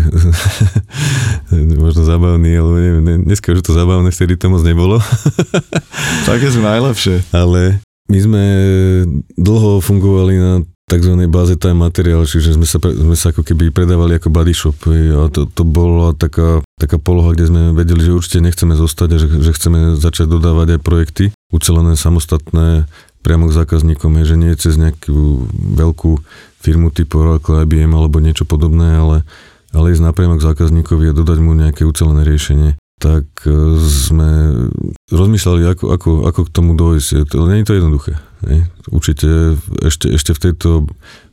možno zábavný, ale neviem, dneska už to zábavné, vtedy to moc nebolo. Také sú najlepšie. Ale my sme dlho fungovali na tzv. báze time materiál, čiže sme sa, sme sa ako keby predávali ako body shop a to, to bola taká, taká poloha, kde sme vedeli, že určite nechceme zostať a že, že chceme začať dodávať aj projekty ucelené samostatné priamo k zákazníkom, je, že nie cez nejakú veľkú firmu typu Oracle, IBM alebo niečo podobné, ale, ale ísť napriamo k zákazníkovi a dodať mu nejaké ucelené riešenie tak e, sme rozmýšľali, ako, ako, ako k tomu dojsť. To, nie je to jednoduché. Ne? Určite ešte, ešte v tejto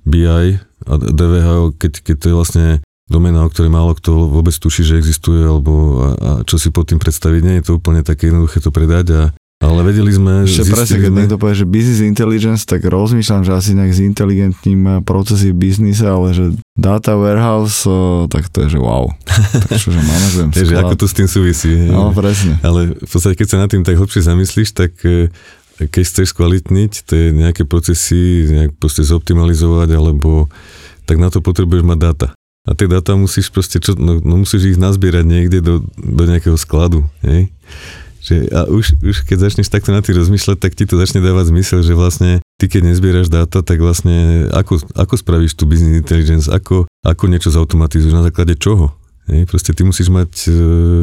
BI a DVH, keď, keď to je vlastne domena, o ktorej málo kto vôbec tuší, že existuje, alebo a, a čo si pod tým predstaviť, nie je to úplne také jednoduché to predať a ale vedeli sme... Ešte presne, keď sme... niekto povie, že business intelligence, tak rozmýšľam, že asi nejak s inteligentným eh, procesy v biznise, ale že data warehouse, eh, tak to je, že wow. Takže, že manažujem sklad. že ako to s tým súvisí. No, presne. Ale v podstate, keď sa nad tým tak hlbšie zamyslíš, tak eh, keď chceš skvalitniť tie nejaké procesy, nejak proste zoptimalizovať, alebo tak na to potrebuješ mať dáta. A tie dáta musíš proste, čo, no, no musíš ich nazbierať niekde do, do nejakého skladu, hej? Že a už, už keď začneš takto na tým rozmýšľať, tak ti to začne dávať zmysel, že vlastne ty keď nezbieraš dáta, tak vlastne ako, ako spravíš tú business intelligence, ako, ako niečo zautomatizuješ, na základe čoho? Hej, proste ty musíš mať e,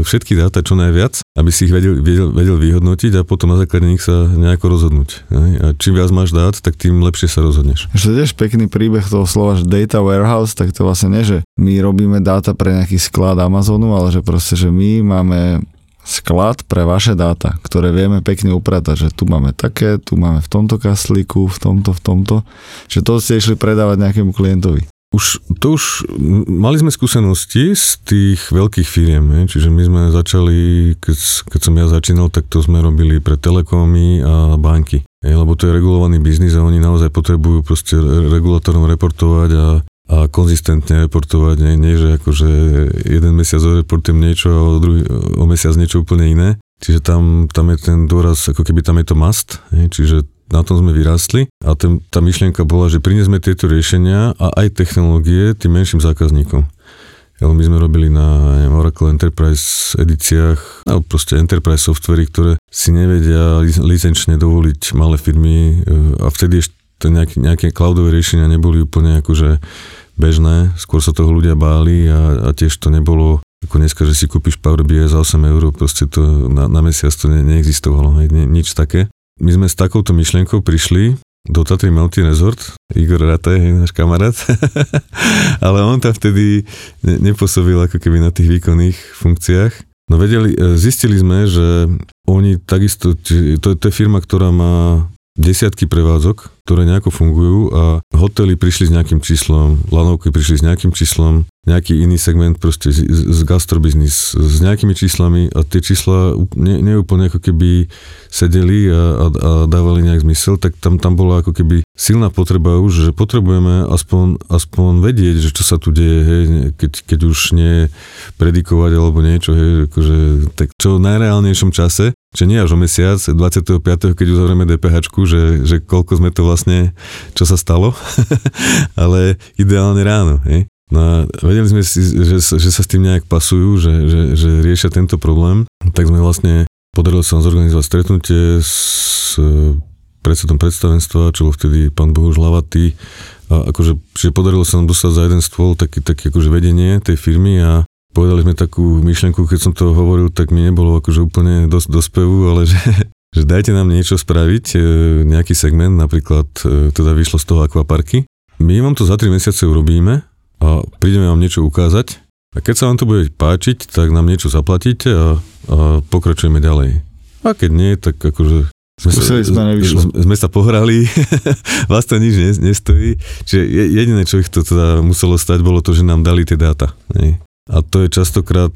všetky dáta čo najviac, aby si ich vedel, vedel, vedel vyhodnotiť a potom na základe nich sa nejako rozhodnúť. Hej. A čím viac máš dát, tak tým lepšie sa rozhodneš. Tiež pekný príbeh toho slova, že data warehouse, tak to vlastne nie, že my robíme dáta pre nejaký sklad Amazonu, ale že proste, že my máme sklad pre vaše dáta, ktoré vieme pekne upratať, že tu máme také, tu máme v tomto kaslíku, v tomto, v tomto, že to ste išli predávať nejakému klientovi. Už, to už, mali sme skúsenosti z tých veľkých firiem, čiže my sme začali, keď, keď som ja začínal, tak to sme robili pre telekomy a banky. lebo to je regulovaný biznis a oni naozaj potrebujú proste regulátorom reportovať a a konzistentne reportovať, nie, nie že akože jeden mesiac reportujem niečo a o, druhý, o mesiac niečo úplne iné. Čiže tam, tam je ten dôraz, ako keby tam je to must, nie, čiže na tom sme vyrástli a ten, tá myšlienka bola, že priniesme tieto riešenia a aj technológie tým menším zákazníkom. Ale my sme robili na neviem, Oracle Enterprise edíciách, alebo proste Enterprise softvery, ktoré si nevedia licenčne dovoliť malé firmy e, a vtedy ešte nejaké, nejaké cloudové riešenia neboli úplne akože bežné, skôr sa toho ľudia báli a, a tiež to nebolo ako dneska, že si kúpiš Power BI za 8 eur, proste to na, na mesiac to ne, neexistovalo, hej, ne, nič také. My sme s takouto myšlienkou prišli do Tatry Mountain Resort, Igor Rata je náš kamarát, ale on tam vtedy ne, nepôsobil ako keby na tých výkonných funkciách. No vedeli, e, zistili sme, že oni takisto, to, to je firma, ktorá má desiatky prevádzok, ktoré nejako fungujú a hotely prišli s nejakým číslom, lanovky prišli s nejakým číslom, nejaký iný segment proste z, z gastrobiznis s nejakými číslami a tie čísla ne, neúplne ako keby sedeli a, a, a dávali nejak zmysel, tak tam, tam bola ako keby silná potreba už, že potrebujeme aspoň, aspoň vedieť, že čo sa tu deje, hej, keď, keď už nie predikovať alebo niečo, hej, akože, tak čo v najreálnejšom čase, že nie až o mesiac, 25. keď uzavrieme DPH, že, že koľko sme to vlastne, čo sa stalo, ale ideálne ráno, hej. No a vedeli sme si, že, že sa s tým nejak pasujú, že, že, že riešia tento problém, tak sme vlastne podarilo sa zorganizovať stretnutie s e, predsedom predstavenstva, čo bol vtedy pán Bohuž Lavatý. A akože, že podarilo sa nám dostať za jeden stôl taký, taký akože vedenie tej firmy a povedali sme takú myšlenku, keď som to hovoril, tak mi nebolo akože úplne dosť dospevu, ale že, že dajte nám niečo spraviť, e, nejaký segment, napríklad e, teda vyšlo z toho akvaparky. My vám to za 3 mesiace urobíme, a prídeme vám niečo ukázať a keď sa vám to bude páčiť, tak nám niečo zaplatíte a, a pokračujeme ďalej. A keď nie, tak akože sme sa, sme, sme sa pohrali, vás to nič nestojí. Čiže jediné, čo ich to teda muselo stať, bolo to, že nám dali tie dáta. Ne? A to je častokrát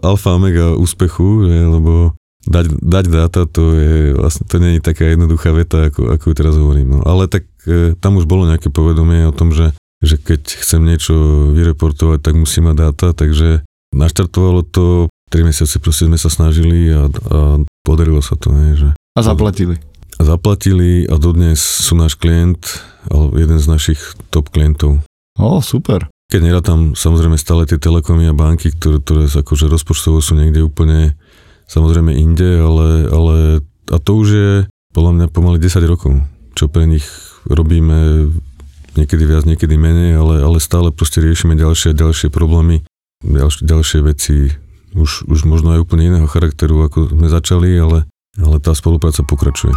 alfa omega úspechu, že, lebo dať, dať dáta, to je vlastne, to nie je taká jednoduchá veta, ako, ako ju teraz hovorím. No. Ale tak e, tam už bolo nejaké povedomie o tom, že že keď chcem niečo vyreportovať, tak musím mať dáta, takže naštartovalo to, 3 mesiace proste sme sa snažili a, a podarilo sa to, ne, že A zaplatili. A zaplatili a dodnes sú náš klient, alebo jeden z našich top klientov. O, super. Keď nerátam samozrejme stále tie telekomy a banky, ktoré, ktoré akože rozpočtovo sú niekde úplne samozrejme inde, ale, ale a to už je podľa mňa pomaly 10 rokov, čo pre nich robíme niekedy viac, niekedy menej, ale, ale stále proste riešime ďalšie a ďalšie problémy, ďalšie, ďalšie veci, už, už možno aj úplne iného charakteru, ako sme začali, ale, ale tá spolupráca pokračuje.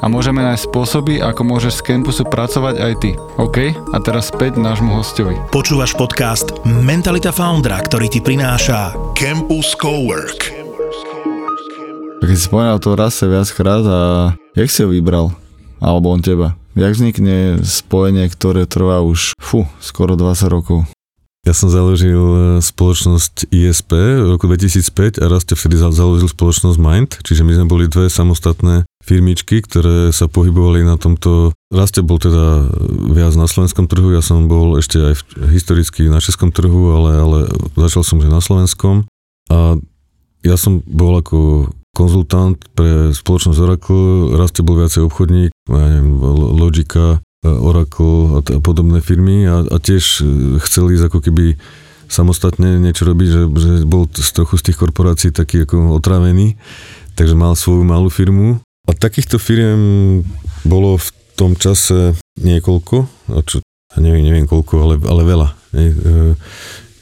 a môžeme nájsť spôsoby, ako môžeš z campusu pracovať aj ty. OK? A teraz späť nášmu hostovi. Počúvaš podcast Mentalita Foundra, ktorý ti prináša Campus Cowork. Keď si spomínal to rase viackrát a jak si ho vybral? Alebo on teba? Jak vznikne spojenie, ktoré trvá už, fu, skoro 20 rokov? Ja som založil e, spoločnosť ISP v roku 2005 a Raste vtedy založil spoločnosť Mind, čiže my sme boli dve samostatné firmičky, ktoré sa pohybovali na tomto. Raste bol teda viac na slovenskom trhu, ja som bol ešte aj historicky na českom trhu, ale, ale začal som že na slovenskom a ja som bol ako konzultant pre spoločnosť Oracle, Raste bol viacej obchodník, ja neviem, Logika, Oracle a podobné firmy a, a tiež e, chceli ísť ako keby samostatne niečo robiť, že, že bol z trochu z tých korporácií taký ako otrávený, takže mal svoju malú firmu. A takýchto firiem bolo v tom čase niekoľko, čo, neviem, neviem koľko, ale, ale veľa. Ne? E,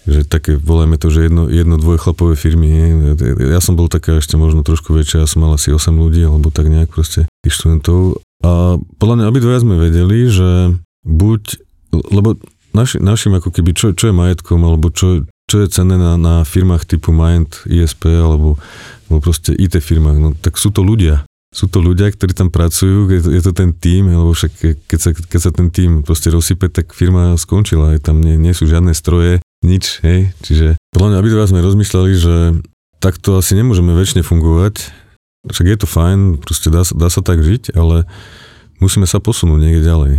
že také, volajme to, že jedno, jedno dvojchlapové firmy. Ne? Ja som bol taká ešte možno trošku väčšia, ja som mal asi 8 ľudí, alebo tak nejak proste tých študentov a podľa mňa obidvaja sme vedeli, že buď, lebo naši, našim ako keby, čo, čo je majetkom, alebo čo, čo je cenné na, na firmách typu Mind, ISP, alebo, alebo proste IT firmách, no tak sú to ľudia. Sú to ľudia, ktorí tam pracujú, je to, je to ten tím, lebo však keď sa, keď sa ten tím proste rozsype, tak firma skončila, aj tam nie, nie sú žiadne stroje, nič, hej. Čiže podľa mňa obidva sme rozmýšľali, že takto asi nemôžeme väčšine fungovať, však je to fajn, proste dá, dá sa tak žiť, ale musíme sa posunúť niekde ďalej.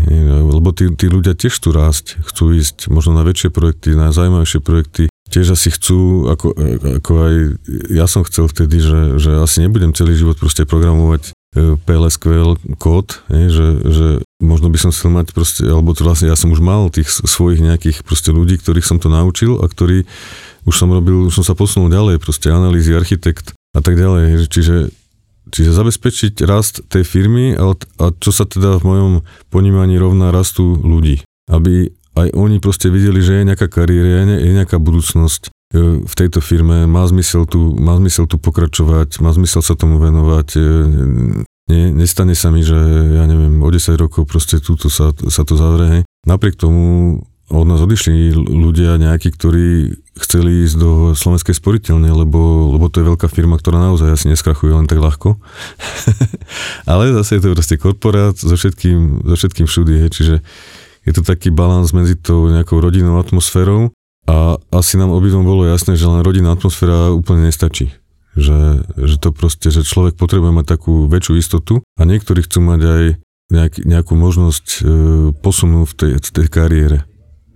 Lebo tí, tí ľudia tiež chcú rásť, chcú ísť možno na väčšie projekty, na zaujímavejšie projekty. Tiež asi chcú, ako, ako aj ja som chcel vtedy, že, že asi nebudem celý život proste programovať e, PLSQL kód, že, že možno by som chcel mať proste, alebo to vlastne ja som už mal tých svojich nejakých proste ľudí, ktorých som to naučil a ktorí už som robil, už som sa posunul ďalej, proste analýzy, architekt a tak ďalej. Čiže Čiže zabezpečiť rast tej firmy a, a čo sa teda v mojom ponímaní rovná rastu ľudí. Aby aj oni proste videli, že je nejaká kariéra, je nejaká budúcnosť e, v tejto firme, má zmysel tu, má zmysel tu pokračovať, má zmysel sa tomu venovať. Nie, nestane sa mi, že ja neviem, o 10 rokov proste túto sa, sa to zavrie. Napriek tomu od nás odišli ľudia nejakí, ktorí chceli ísť do slovenskej sporiteľne, lebo, lebo to je veľká firma, ktorá naozaj asi neskrachuje len tak ľahko. Ale zase je to proste korporát so všetkým, so všetkým všudy, čiže je to taký balans medzi tou nejakou rodinnou atmosférou a asi nám obidvom bolo jasné, že len rodinná atmosféra úplne nestačí. Že, že to proste, že človek potrebuje mať takú väčšiu istotu a niektorí chcú mať aj nejak, nejakú možnosť e, posunu v tej, tej kariére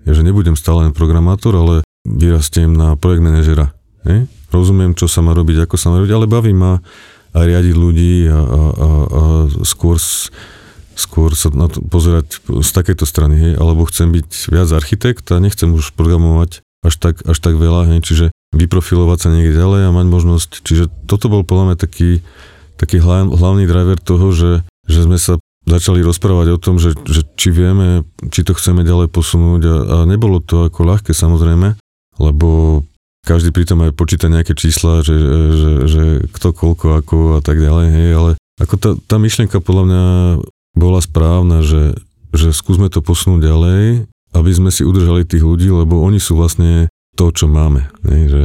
ja, že nebudem stále len programátor, ale vyrastiem na projekt manažera. Ne? Rozumiem, čo sa má robiť, ako sa má robiť, ale baví ma aj riadiť ľudí a, a, a, a skôr, skôr sa na to pozerať z takejto strany, hej? alebo chcem byť viac architekt a nechcem už programovať až tak, až tak veľa, hej? čiže vyprofilovať sa niekde ďalej a mať možnosť, čiže toto bol podľa mňa taký, taký hlavný driver toho, že, že sme sa začali rozprávať o tom, že, že či vieme, či to chceme ďalej posunúť a, a nebolo to ako ľahké samozrejme, lebo každý pritom aj počíta nejaké čísla, že, že, že kto koľko ako a tak ďalej, hej, ale ako tá, tá myšlienka podľa mňa bola správna, že, že skúsme to posunúť ďalej, aby sme si udržali tých ľudí, lebo oni sú vlastne to, čo máme. Hej, že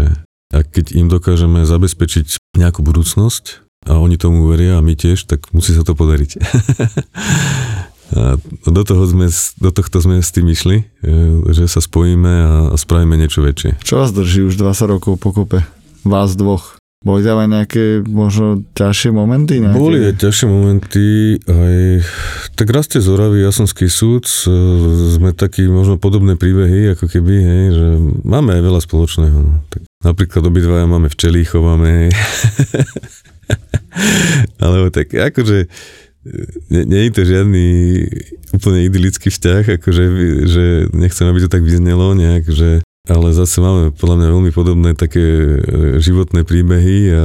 a keď im dokážeme zabezpečiť nejakú budúcnosť a oni tomu veria a my tiež, tak musí sa to podariť. a do, toho sme, do tohto sme s tým išli, e, že sa spojíme a, a spravíme niečo väčšie. Čo vás drží už 20 rokov pokope? Vás dvoch? Boli tam aj nejaké možno ťažšie momenty? Nejaké... Boli aj ťažšie momenty, aj tak rastie z Oravy, ja som z Kisúc, sme takí možno podobné príbehy, ako keby, hej, že máme aj veľa spoločného. Tak napríklad obidvaja máme včelí, chováme, alebo tak akože nie, nie je to žiadny úplne idylický vzťah, akože že nechcem, aby to tak vyznelo nejak, že ale zase máme podľa mňa veľmi podobné také e, životné príbehy a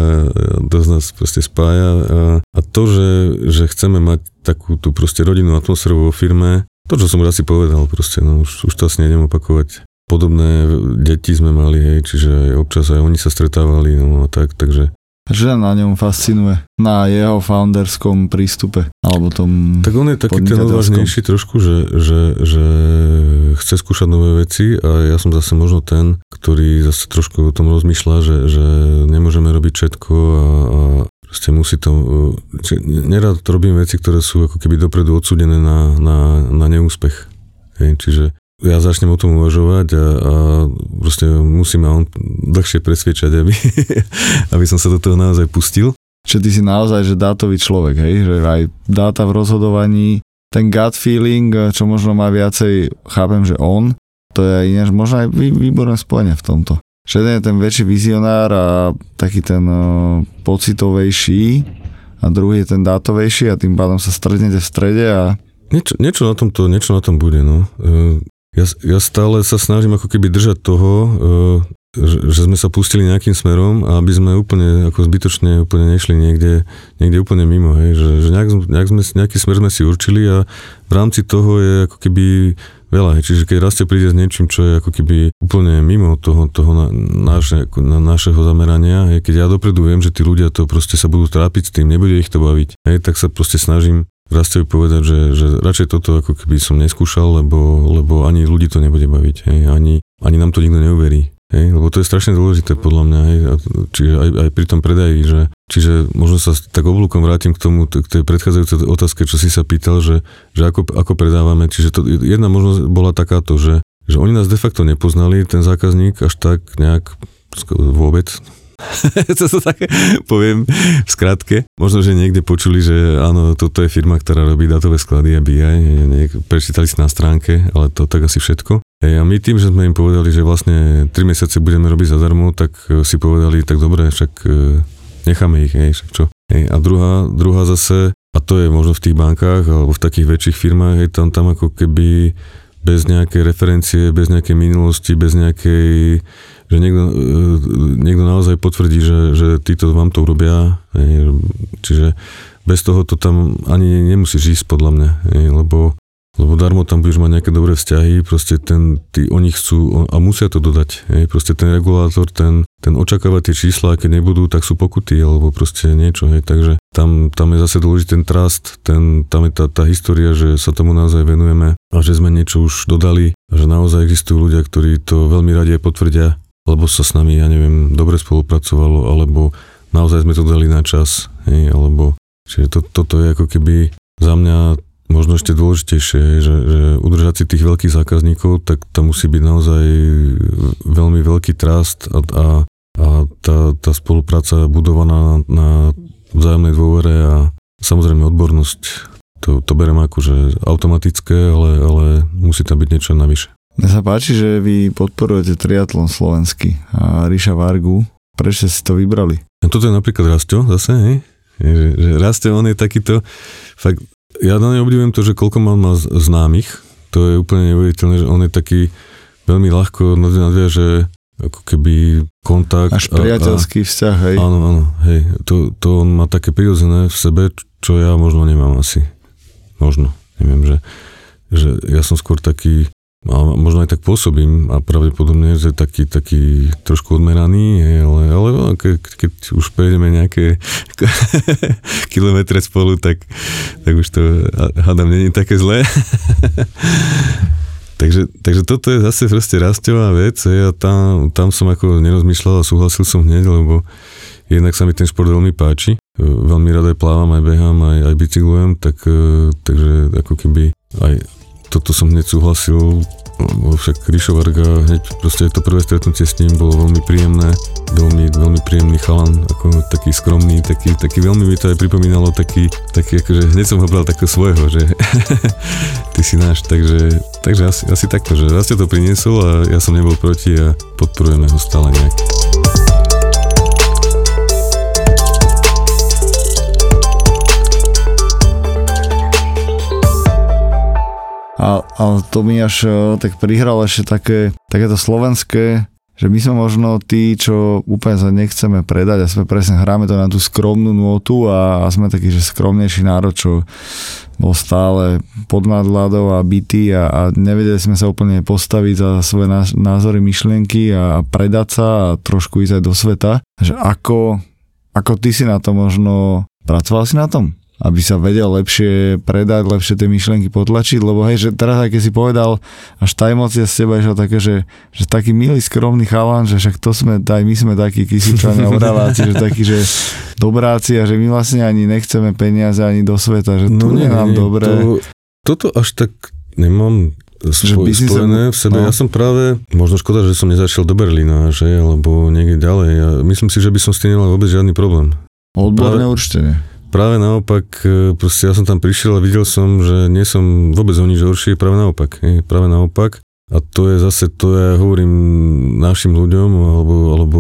z nás proste spája a, a to, že, že chceme mať takú tú proste rodinnú atmosféru vo firme, to, čo som už asi povedal proste, no už, už to asi nejdem opakovať. Podobné deti sme mali, hej, čiže občas aj oni sa stretávali, no a tak, takže že na ňom fascinuje? Na jeho founderskom prístupe? Alebo tom Tak on je taký ten odvážnejší trošku, že, že, že chce skúšať nové veci a ja som zase možno ten, ktorý zase trošku o tom rozmýšľa, že, že nemôžeme robiť všetko a, a proste musí to... Či, nerad robím veci, ktoré sú ako keby dopredu odsúdené na, na, na neúspech. Hej, čiže ja začnem o tom uvažovať a, a proste musím ma on dlhšie presviečať, aby, aby som sa do toho naozaj pustil. Čiže ty si naozaj že dátový človek, hej? že aj dáta v rozhodovaní, ten gut feeling, čo možno má viacej, chápem, že on, to je ináč možno aj vý, výborné spojenie v tomto. Že jeden je ten väčší vizionár a taký ten uh, pocitovejší a druhý je ten dátovejší a tým pádom sa stretnete v strede a Niečo, niečo, na tomto, niečo na tom bude, no. Ja, ja stále sa snažím ako keby držať toho, uh, že, sme sa pustili nejakým smerom a aby sme úplne ako zbytočne úplne nešli niekde, niekde úplne mimo, hej, že, že nejak, nejak sme, nejaký smer sme si určili a v rámci toho je ako keby veľa, hej, čiže keď Rastie príde s niečím, čo je ako keby úplne mimo toho, toho na, na našeho zamerania, hej, keď ja dopredu viem, že tí ľudia to proste sa budú trápiť s tým, nebude ich to baviť, hej, tak sa proste snažím Rastevi povedať, že, že radšej toto ako keby som neskúšal, lebo, lebo ani ľudí to nebude baviť, hej, ani, ani nám to nikto neuverí. Hej, lebo to je strašne dôležité podľa mňa, hej, čiže aj, aj pri tom predaji, že, čiže možno sa tak oblúkom vrátim k tomu, k tej predchádzajúcej otázke, čo si sa pýtal, že, že ako, ako predávame, čiže to, jedna možnosť bola takáto, že, že oni nás de facto nepoznali, ten zákazník až tak nejak vôbec, to to tak poviem v skratke. Možno, že niekde počuli, že áno, toto je firma, ktorá robí datové sklady a BI, prečítali si na stránke, ale to tak asi všetko. A my tým, že sme im povedali, že vlastne 3 mesiace budeme robiť zadarmo, tak e, si povedali, tak dobre, však e, necháme ich, hej, však čo. Hej, a druhá, druhá zase, a to je možno v tých bankách alebo v takých väčších firmách, hej, tam, tam ako keby bez nejakej referencie, bez nejakej minulosti, bez nejakej že niekto, e, niekto naozaj potvrdí, že, že títo vám to urobia, čiže bez toho to tam ani nemusíš ísť podľa mňa, lebo, lebo darmo tam budeš mať nejaké dobré vzťahy, proste ten, tí, oni chcú a musia to dodať, proste ten regulátor, ten, ten očakáva tie čísla, keď nebudú, tak sú pokuty, alebo proste niečo, hej, takže tam, tam je zase dôležitý ten trust, ten, tam je tá, tá história, že sa tomu naozaj venujeme a že sme niečo už dodali a že naozaj existujú ľudia, ktorí to veľmi radi potvrdia lebo sa s nami, ja neviem, dobre spolupracovalo, alebo naozaj sme to dali na čas, hej, alebo, čiže to, toto je ako keby za mňa možno ešte dôležitejšie, že, že udržať si tých veľkých zákazníkov, tak tam musí byť naozaj veľmi veľký trust a, a, a tá, tá spolupráca budovaná na vzájomnej dôvere a samozrejme odbornosť. To, to berem ako, že automatické, ale, ale musí tam byť niečo navyše. Mne sa páči, že vy podporujete triatlon slovenský a Ríša Vargu. Prečo si to vybrali? A toto je napríklad Rasto zase, hej? Že, že Rasto, on je takýto, fakt, ja na ne obdivujem to, že koľko mám má známych, to je úplne neuveriteľné, že on je taký veľmi ľahko nadviaže ako keby kontakt. Až priateľský a, vzťah, hej? Áno, áno, hej. To, to on má také prirodzené v sebe, čo ja možno nemám asi. Možno, neviem, že, že ja som skôr taký a možno aj tak pôsobím a pravdepodobne, že taký, taký trošku odmeraný, ale, ale ke, keď už prejdeme nejaké kilometre spolu, tak, tak už to hádam není také zlé. Takže, takže toto je zase proste rastová vec a tam, tam som ako nerozmýšľal a súhlasil som hneď, lebo jednak sa mi ten šport veľmi páči. Veľmi rád aj plávam, aj behám, aj, aj bicyklujem, tak, takže ako keby aj toto som hneď súhlasil, však Ríšo Varga, hneď proste to prvé stretnutie s ním bolo veľmi príjemné, veľmi, veľmi príjemný chalan, ako taký skromný, taký, taký veľmi mi to aj pripomínalo taký, taký akože hneď som ho bral takého svojho, že ty si náš, takže, takže asi, asi takto, že raz to priniesol a ja som nebol proti a podporujeme ho stále nejak. A, ale to mi až e, tak prihral ešte také, takéto slovenské, že my sme možno tí, čo úplne sa nechceme predať a sme presne hráme to na tú skromnú notu a, a sme taký, že skromnejší národ, čo bol stále pod nadladou a bytý a, a nevedeli sme sa úplne postaviť za svoje názory, myšlienky a, a predať sa a trošku ísť aj do sveta. Že ako, ako ty si na to možno, pracoval si na tom? Aby sa vedel lepšie predať, lepšie tie myšlienky potlačiť, lebo hej, že teraz aj keď si povedal, až tá emocia z teba išla také, že, že taký milý, skromný chalan, že však to sme, aj my sme takí kysičania, oraváci, že takí, že dobráci a že my vlastne ani nechceme peniaze ani do sveta, že no, nie, nám nie, dobre. To, toto až tak nemám spoj, spojené v sebe. No. Ja som práve, možno škoda, že som nezašiel do Berlína, že, alebo niekde ďalej. Ja myslím si, že by som s tým nemal vôbec žiadny problém. Odborne určite nie. Práve naopak, e, proste ja som tam prišiel a videl som, že nie som vôbec o nič horší, práve naopak. Je, práve naopak. A to je zase, to ja hovorím našim ľuďom alebo, alebo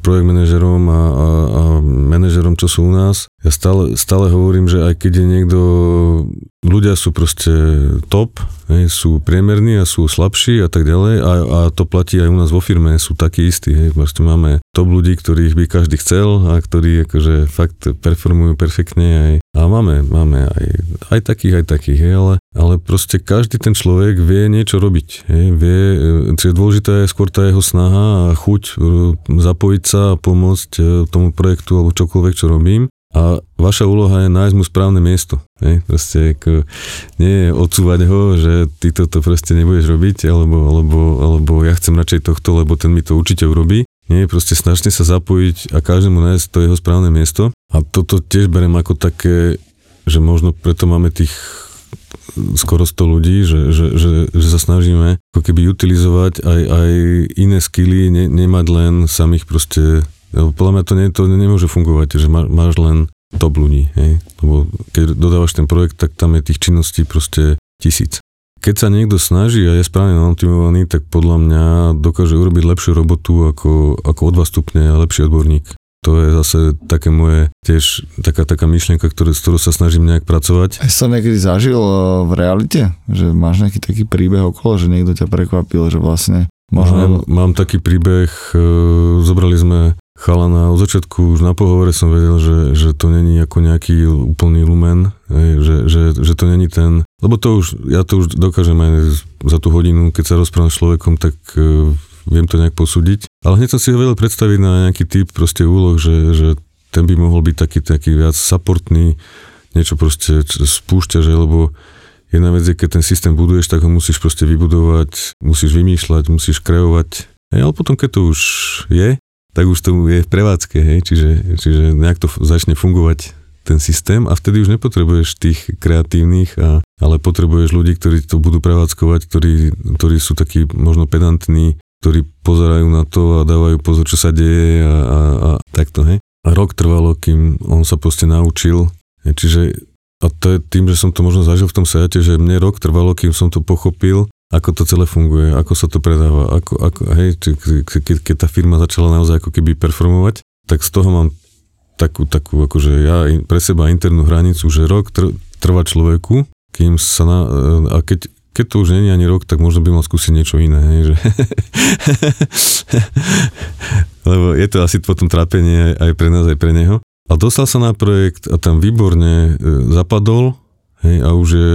projekt manažerom a, a, a manažerom, čo sú u nás. Ja stále, stále hovorím, že aj keď je niekto, ľudia sú proste top, hej, sú priemerní a sú slabší a tak ďalej a, a to platí aj u nás vo firme, sú takí istí, hej, proste máme top ľudí, ktorých by každý chcel a ktorí akože fakt performujú perfektne aj, a máme, máme aj, aj takých, aj takých, hej, ale, ale proste každý ten človek vie niečo robiť, hej, vie, čiže dôležitá je skôr tá jeho snaha a chuť e, zapojiť sa a pomôcť e, tomu projektu alebo čokoľvek, čo robím a vaša úloha je nájsť mu správne miesto. Hej? Proste ako, nie je odsúvať ho, že ty toto proste nebudeš robiť, alebo, alebo, alebo ja chcem radšej tohto, lebo ten mi to určite urobí. Nie, proste snažte sa zapojiť a každému nájsť to jeho správne miesto. A toto tiež berem ako také, že možno preto máme tých skoro 100 ľudí, že, že, že, že sa snažíme ako keby utilizovať aj, aj iné skily, ne, nemať len samých proste podľa mňa to, nie, to nemôže fungovať, že má, máš len top ľudí, hej? Lebo keď dodávaš ten projekt, tak tam je tých činností proste tisíc. Keď sa niekto snaží a je správne namotivovaný, tak podľa mňa dokáže urobiť lepšiu robotu ako, ako o dva stupne lepší odborník. To je zase také moje tiež taká, taká myšlienka, ktoré, s ktorou sa snažím nejak pracovať. Aj sa niekedy zažil e, v realite? Že máš nejaký taký príbeh okolo, že niekto ťa prekvapil, že vlastne Možno... Mám, mám taký príbeh, e, zobrali sme chalana. Od začiatku už na pohovore som vedel, že, že to není ako nejaký úplný lumen, že, že, že to není ten, lebo to už, ja to už dokážem aj za tú hodinu, keď sa rozprávam s človekom, tak uh, viem to nejak posúdiť. Ale hneď som si ho vedel predstaviť na nejaký typ proste úloh, že, že ten by mohol byť taký, taký viac supportný, niečo proste spúšťa, že lebo jedna vec je, keď ten systém buduješ, tak ho musíš proste vybudovať, musíš vymýšľať, musíš kreovať. Ale potom, keď to už je, tak už to je v prevádzke, hej, čiže, čiže nejak to začne fungovať ten systém a vtedy už nepotrebuješ tých kreatívnych, a, ale potrebuješ ľudí, ktorí to budú prevádzkovať, ktorí, ktorí sú takí možno pedantní, ktorí pozerajú na to a dávajú pozor, čo sa deje a, a, a takto, hej. A rok trvalo, kým on sa proste naučil, čiže a to je tým, že som to možno zažil v tom sajate, že mne rok trvalo, kým som to pochopil ako to celé funguje, ako sa to predáva, ako, ako, hej, keď, keď tá firma začala naozaj ako keby performovať, tak z toho mám takú, takú akože ja pre seba internú hranicu, že rok tr, trvá človeku, kým sa na, a keď, keď to už nie je ani rok, tak možno by mal skúsiť niečo iné, hej, že lebo je to asi potom trápenie aj pre nás, aj pre neho. A dostal sa na projekt a tam výborne e, zapadol, Hej, a už je,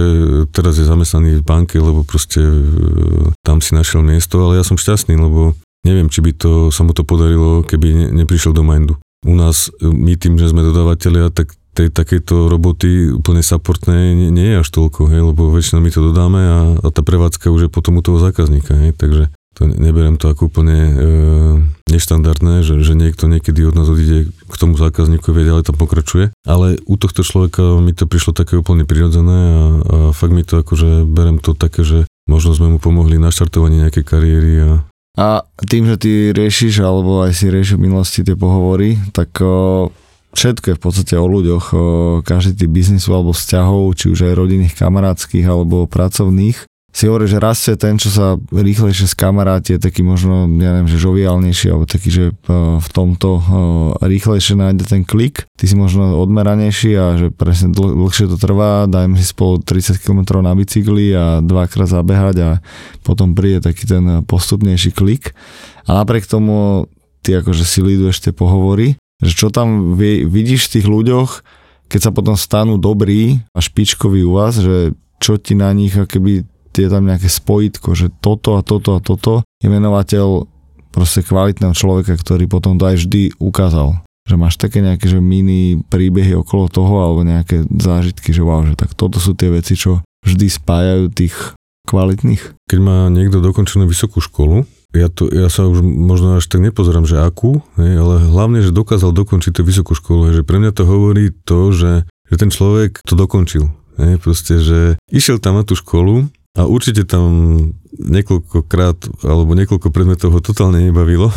teraz je zamestnaný v banke, lebo proste e, tam si našiel miesto, ale ja som šťastný, lebo neviem, či by to, sa mu to podarilo, keby ne, neprišiel do Mindu. U nás, e, my tým, že sme dodávateľia, tak tej takejto roboty úplne supportnej nie, nie je až toľko, hej, lebo väčšinou my to dodáme a, a tá prevádzka už je potom u toho zákazníka, hej, takže to neberiem to ako úplne e, neštandardné, že, že niekto niekedy od nás odíde k tomu zákazníkovi, ale tam pokračuje. Ale u tohto človeka mi to prišlo také úplne prirodzené a, a fakt mi to akože berem to také, že možno sme mu pomohli na štartovanie nejakej kariéry a a tým, že ty riešiš, alebo aj si riešil v minulosti tie pohovory, tak o, všetko je v podstate o ľuďoch. Každý typ biznisu alebo vzťahov, či už aj rodinných, kamarátskych alebo pracovných, si hovorí, že rastie ten, čo sa rýchlejšie skamaráti, je taký možno, ja neviem, že žoviálnejší, alebo taký, že e, v tomto e, rýchlejšie nájde ten klik. Ty si možno odmeranejší a že presne dl- dlhšie to trvá, dajme si spolu 30 km na bicykli a dvakrát zabehať a potom príde taký ten postupnejší klik. A napriek tomu ty akože si líduješ tie pohovory, že čo tam vidíš v tých ľuďoch, keď sa potom stanú dobrí a špičkoví u vás, že čo ti na nich akoby je tam nejaké spojitko, že toto a toto a toto je menovateľ proste kvalitného človeka, ktorý potom to aj vždy ukázal. Že máš také nejaké že mini príbehy okolo toho alebo nejaké zážitky, že wow, že tak toto sú tie veci, čo vždy spájajú tých kvalitných. Keď má niekto dokončenú vysokú školu, ja, to, ja sa už možno až tak nepozerám, že akú, ale hlavne, že dokázal dokončiť tú vysokú školu. Že pre mňa to hovorí to, že, že ten človek to dokončil. Hej, proste, že išiel tam na tú školu, a určite tam niekoľkokrát, alebo niekoľko predmetov ho totálne nebavilo,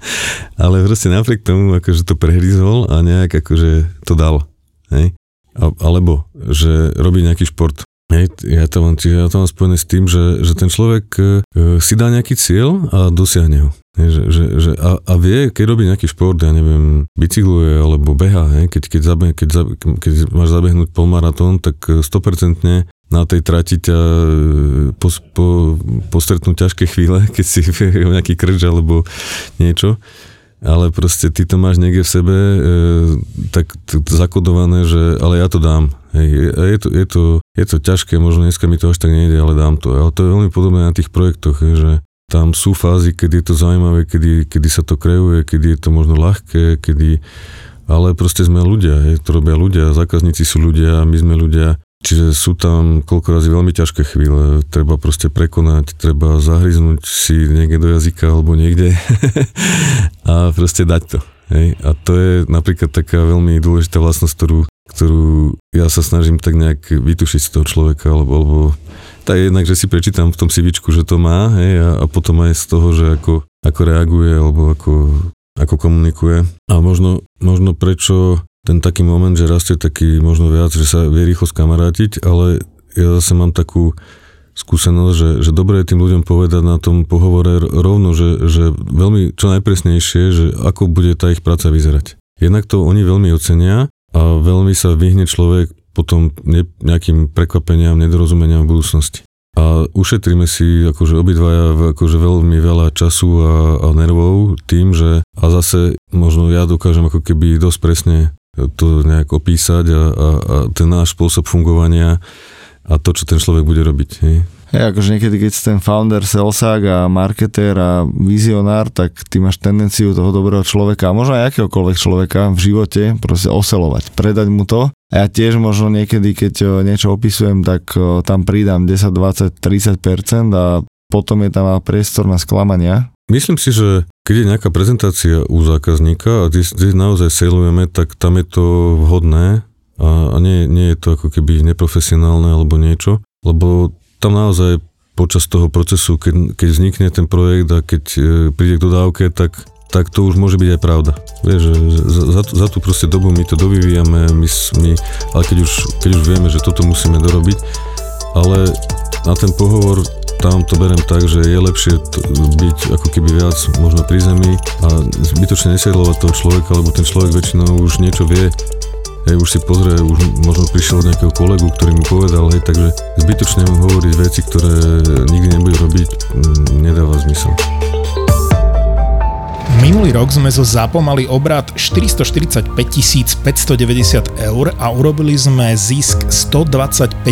ale proste napriek tomu, akože to prehryzol a nejak akože to dal. Alebo, že robí nejaký šport. Hej, ja to mám, čiže ja to mám spojené s tým, že, že ten človek e, si dá nejaký cieľ a dosiahne ho. Hej, že, že, že a, a vie, keď robí nejaký šport, ja neviem, bicykluje alebo beha, hej, keď, keď, zabe, keď, zabe, keď máš zabehnúť polmaratón, tak 100% na tej trati ťa e, po, po, postretnú ťažké chvíle, keď si nejaký krč alebo niečo, ale proste ty to máš niekde v sebe e, tak t- zakodované, že ale ja to dám. Hej, je, to, je, to, je to ťažké, možno dneska mi to až tak nejde, ale dám to. Ale to je veľmi podobné na tých projektoch, hej, že tam sú fázy, kedy je to zaujímavé, kedy, kedy sa to kreuje, kedy je to možno ľahké, kedy ale proste sme ľudia, hej, to robia ľudia, zákazníci sú ľudia, my sme ľudia Čiže sú tam koľko razy veľmi ťažké chvíle, treba proste prekonať, treba zahryznúť si niekde do jazyka alebo niekde a proste dať to. Hej? A to je napríklad taká veľmi dôležitá vlastnosť, ktorú, ktorú ja sa snažím tak nejak vytušiť z toho človeka, alebo, alebo tak jednak, že si prečítam v tom CVčku, že to má, hej, a, a potom aj z toho, že ako, ako reaguje, alebo ako, ako komunikuje. A možno, možno prečo ten taký moment, že rastie taký možno viac, že sa vie rýchlo skamarátiť, ale ja zase mám takú skúsenosť, že, že dobre je tým ľuďom povedať na tom pohovore rovno, že, že veľmi čo najpresnejšie, že ako bude tá ich práca vyzerať. Jednak to oni veľmi ocenia a veľmi sa vyhne človek potom ne, nejakým prekvapeniam, nedorozumeniam v budúcnosti. A ušetríme si akože obidvaja akože veľmi veľa času a, a nervov tým, že a zase možno ja dokážem ako keby dosť presne to nejak opísať a, a, a ten náš spôsob fungovania a to, čo ten človek bude robiť. Hej. Hej, akože niekedy, keď si ten founder, salesák a marketér a vizionár, tak ty máš tendenciu toho dobrého človeka, a možno aj akéhokoľvek človeka v živote, proste oselovať, predať mu to. A ja tiež možno niekedy, keď niečo opisujem, tak tam pridám 10, 20, 30% a potom je tam priestor na sklamania. Myslím si, že keď je nejaká prezentácia u zákazníka a kde, naozaj sejlujeme, tak tam je to vhodné a nie, nie je to ako keby neprofesionálne alebo niečo, lebo tam naozaj počas toho procesu, keď, keď vznikne ten projekt a keď e, príde k dodávke, tak, tak to už môže byť aj pravda. Vieš, za, za, za tú proste dobu my to dovyvíjame, my, my, ale keď už, keď už vieme, že toto musíme dorobiť, ale na ten pohovor tam to berem tak, že je lepšie t- byť ako keby viac možno pri zemi a zbytočne nesiedlovať toho človeka, lebo ten človek väčšinou už niečo vie, hej, už si pozrie, už možno prišiel od nejakého kolegu, ktorý mu povedal, hej, takže zbytočne mu hovoriť veci, ktoré nikdy nebude robiť, m, nedáva zmysel. Minulý rok sme zo ZAPO mali obrad 445 590 eur a urobili sme zisk 125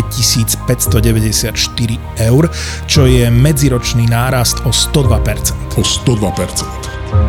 594 eur, čo je medziročný nárast o 102%. O 102%.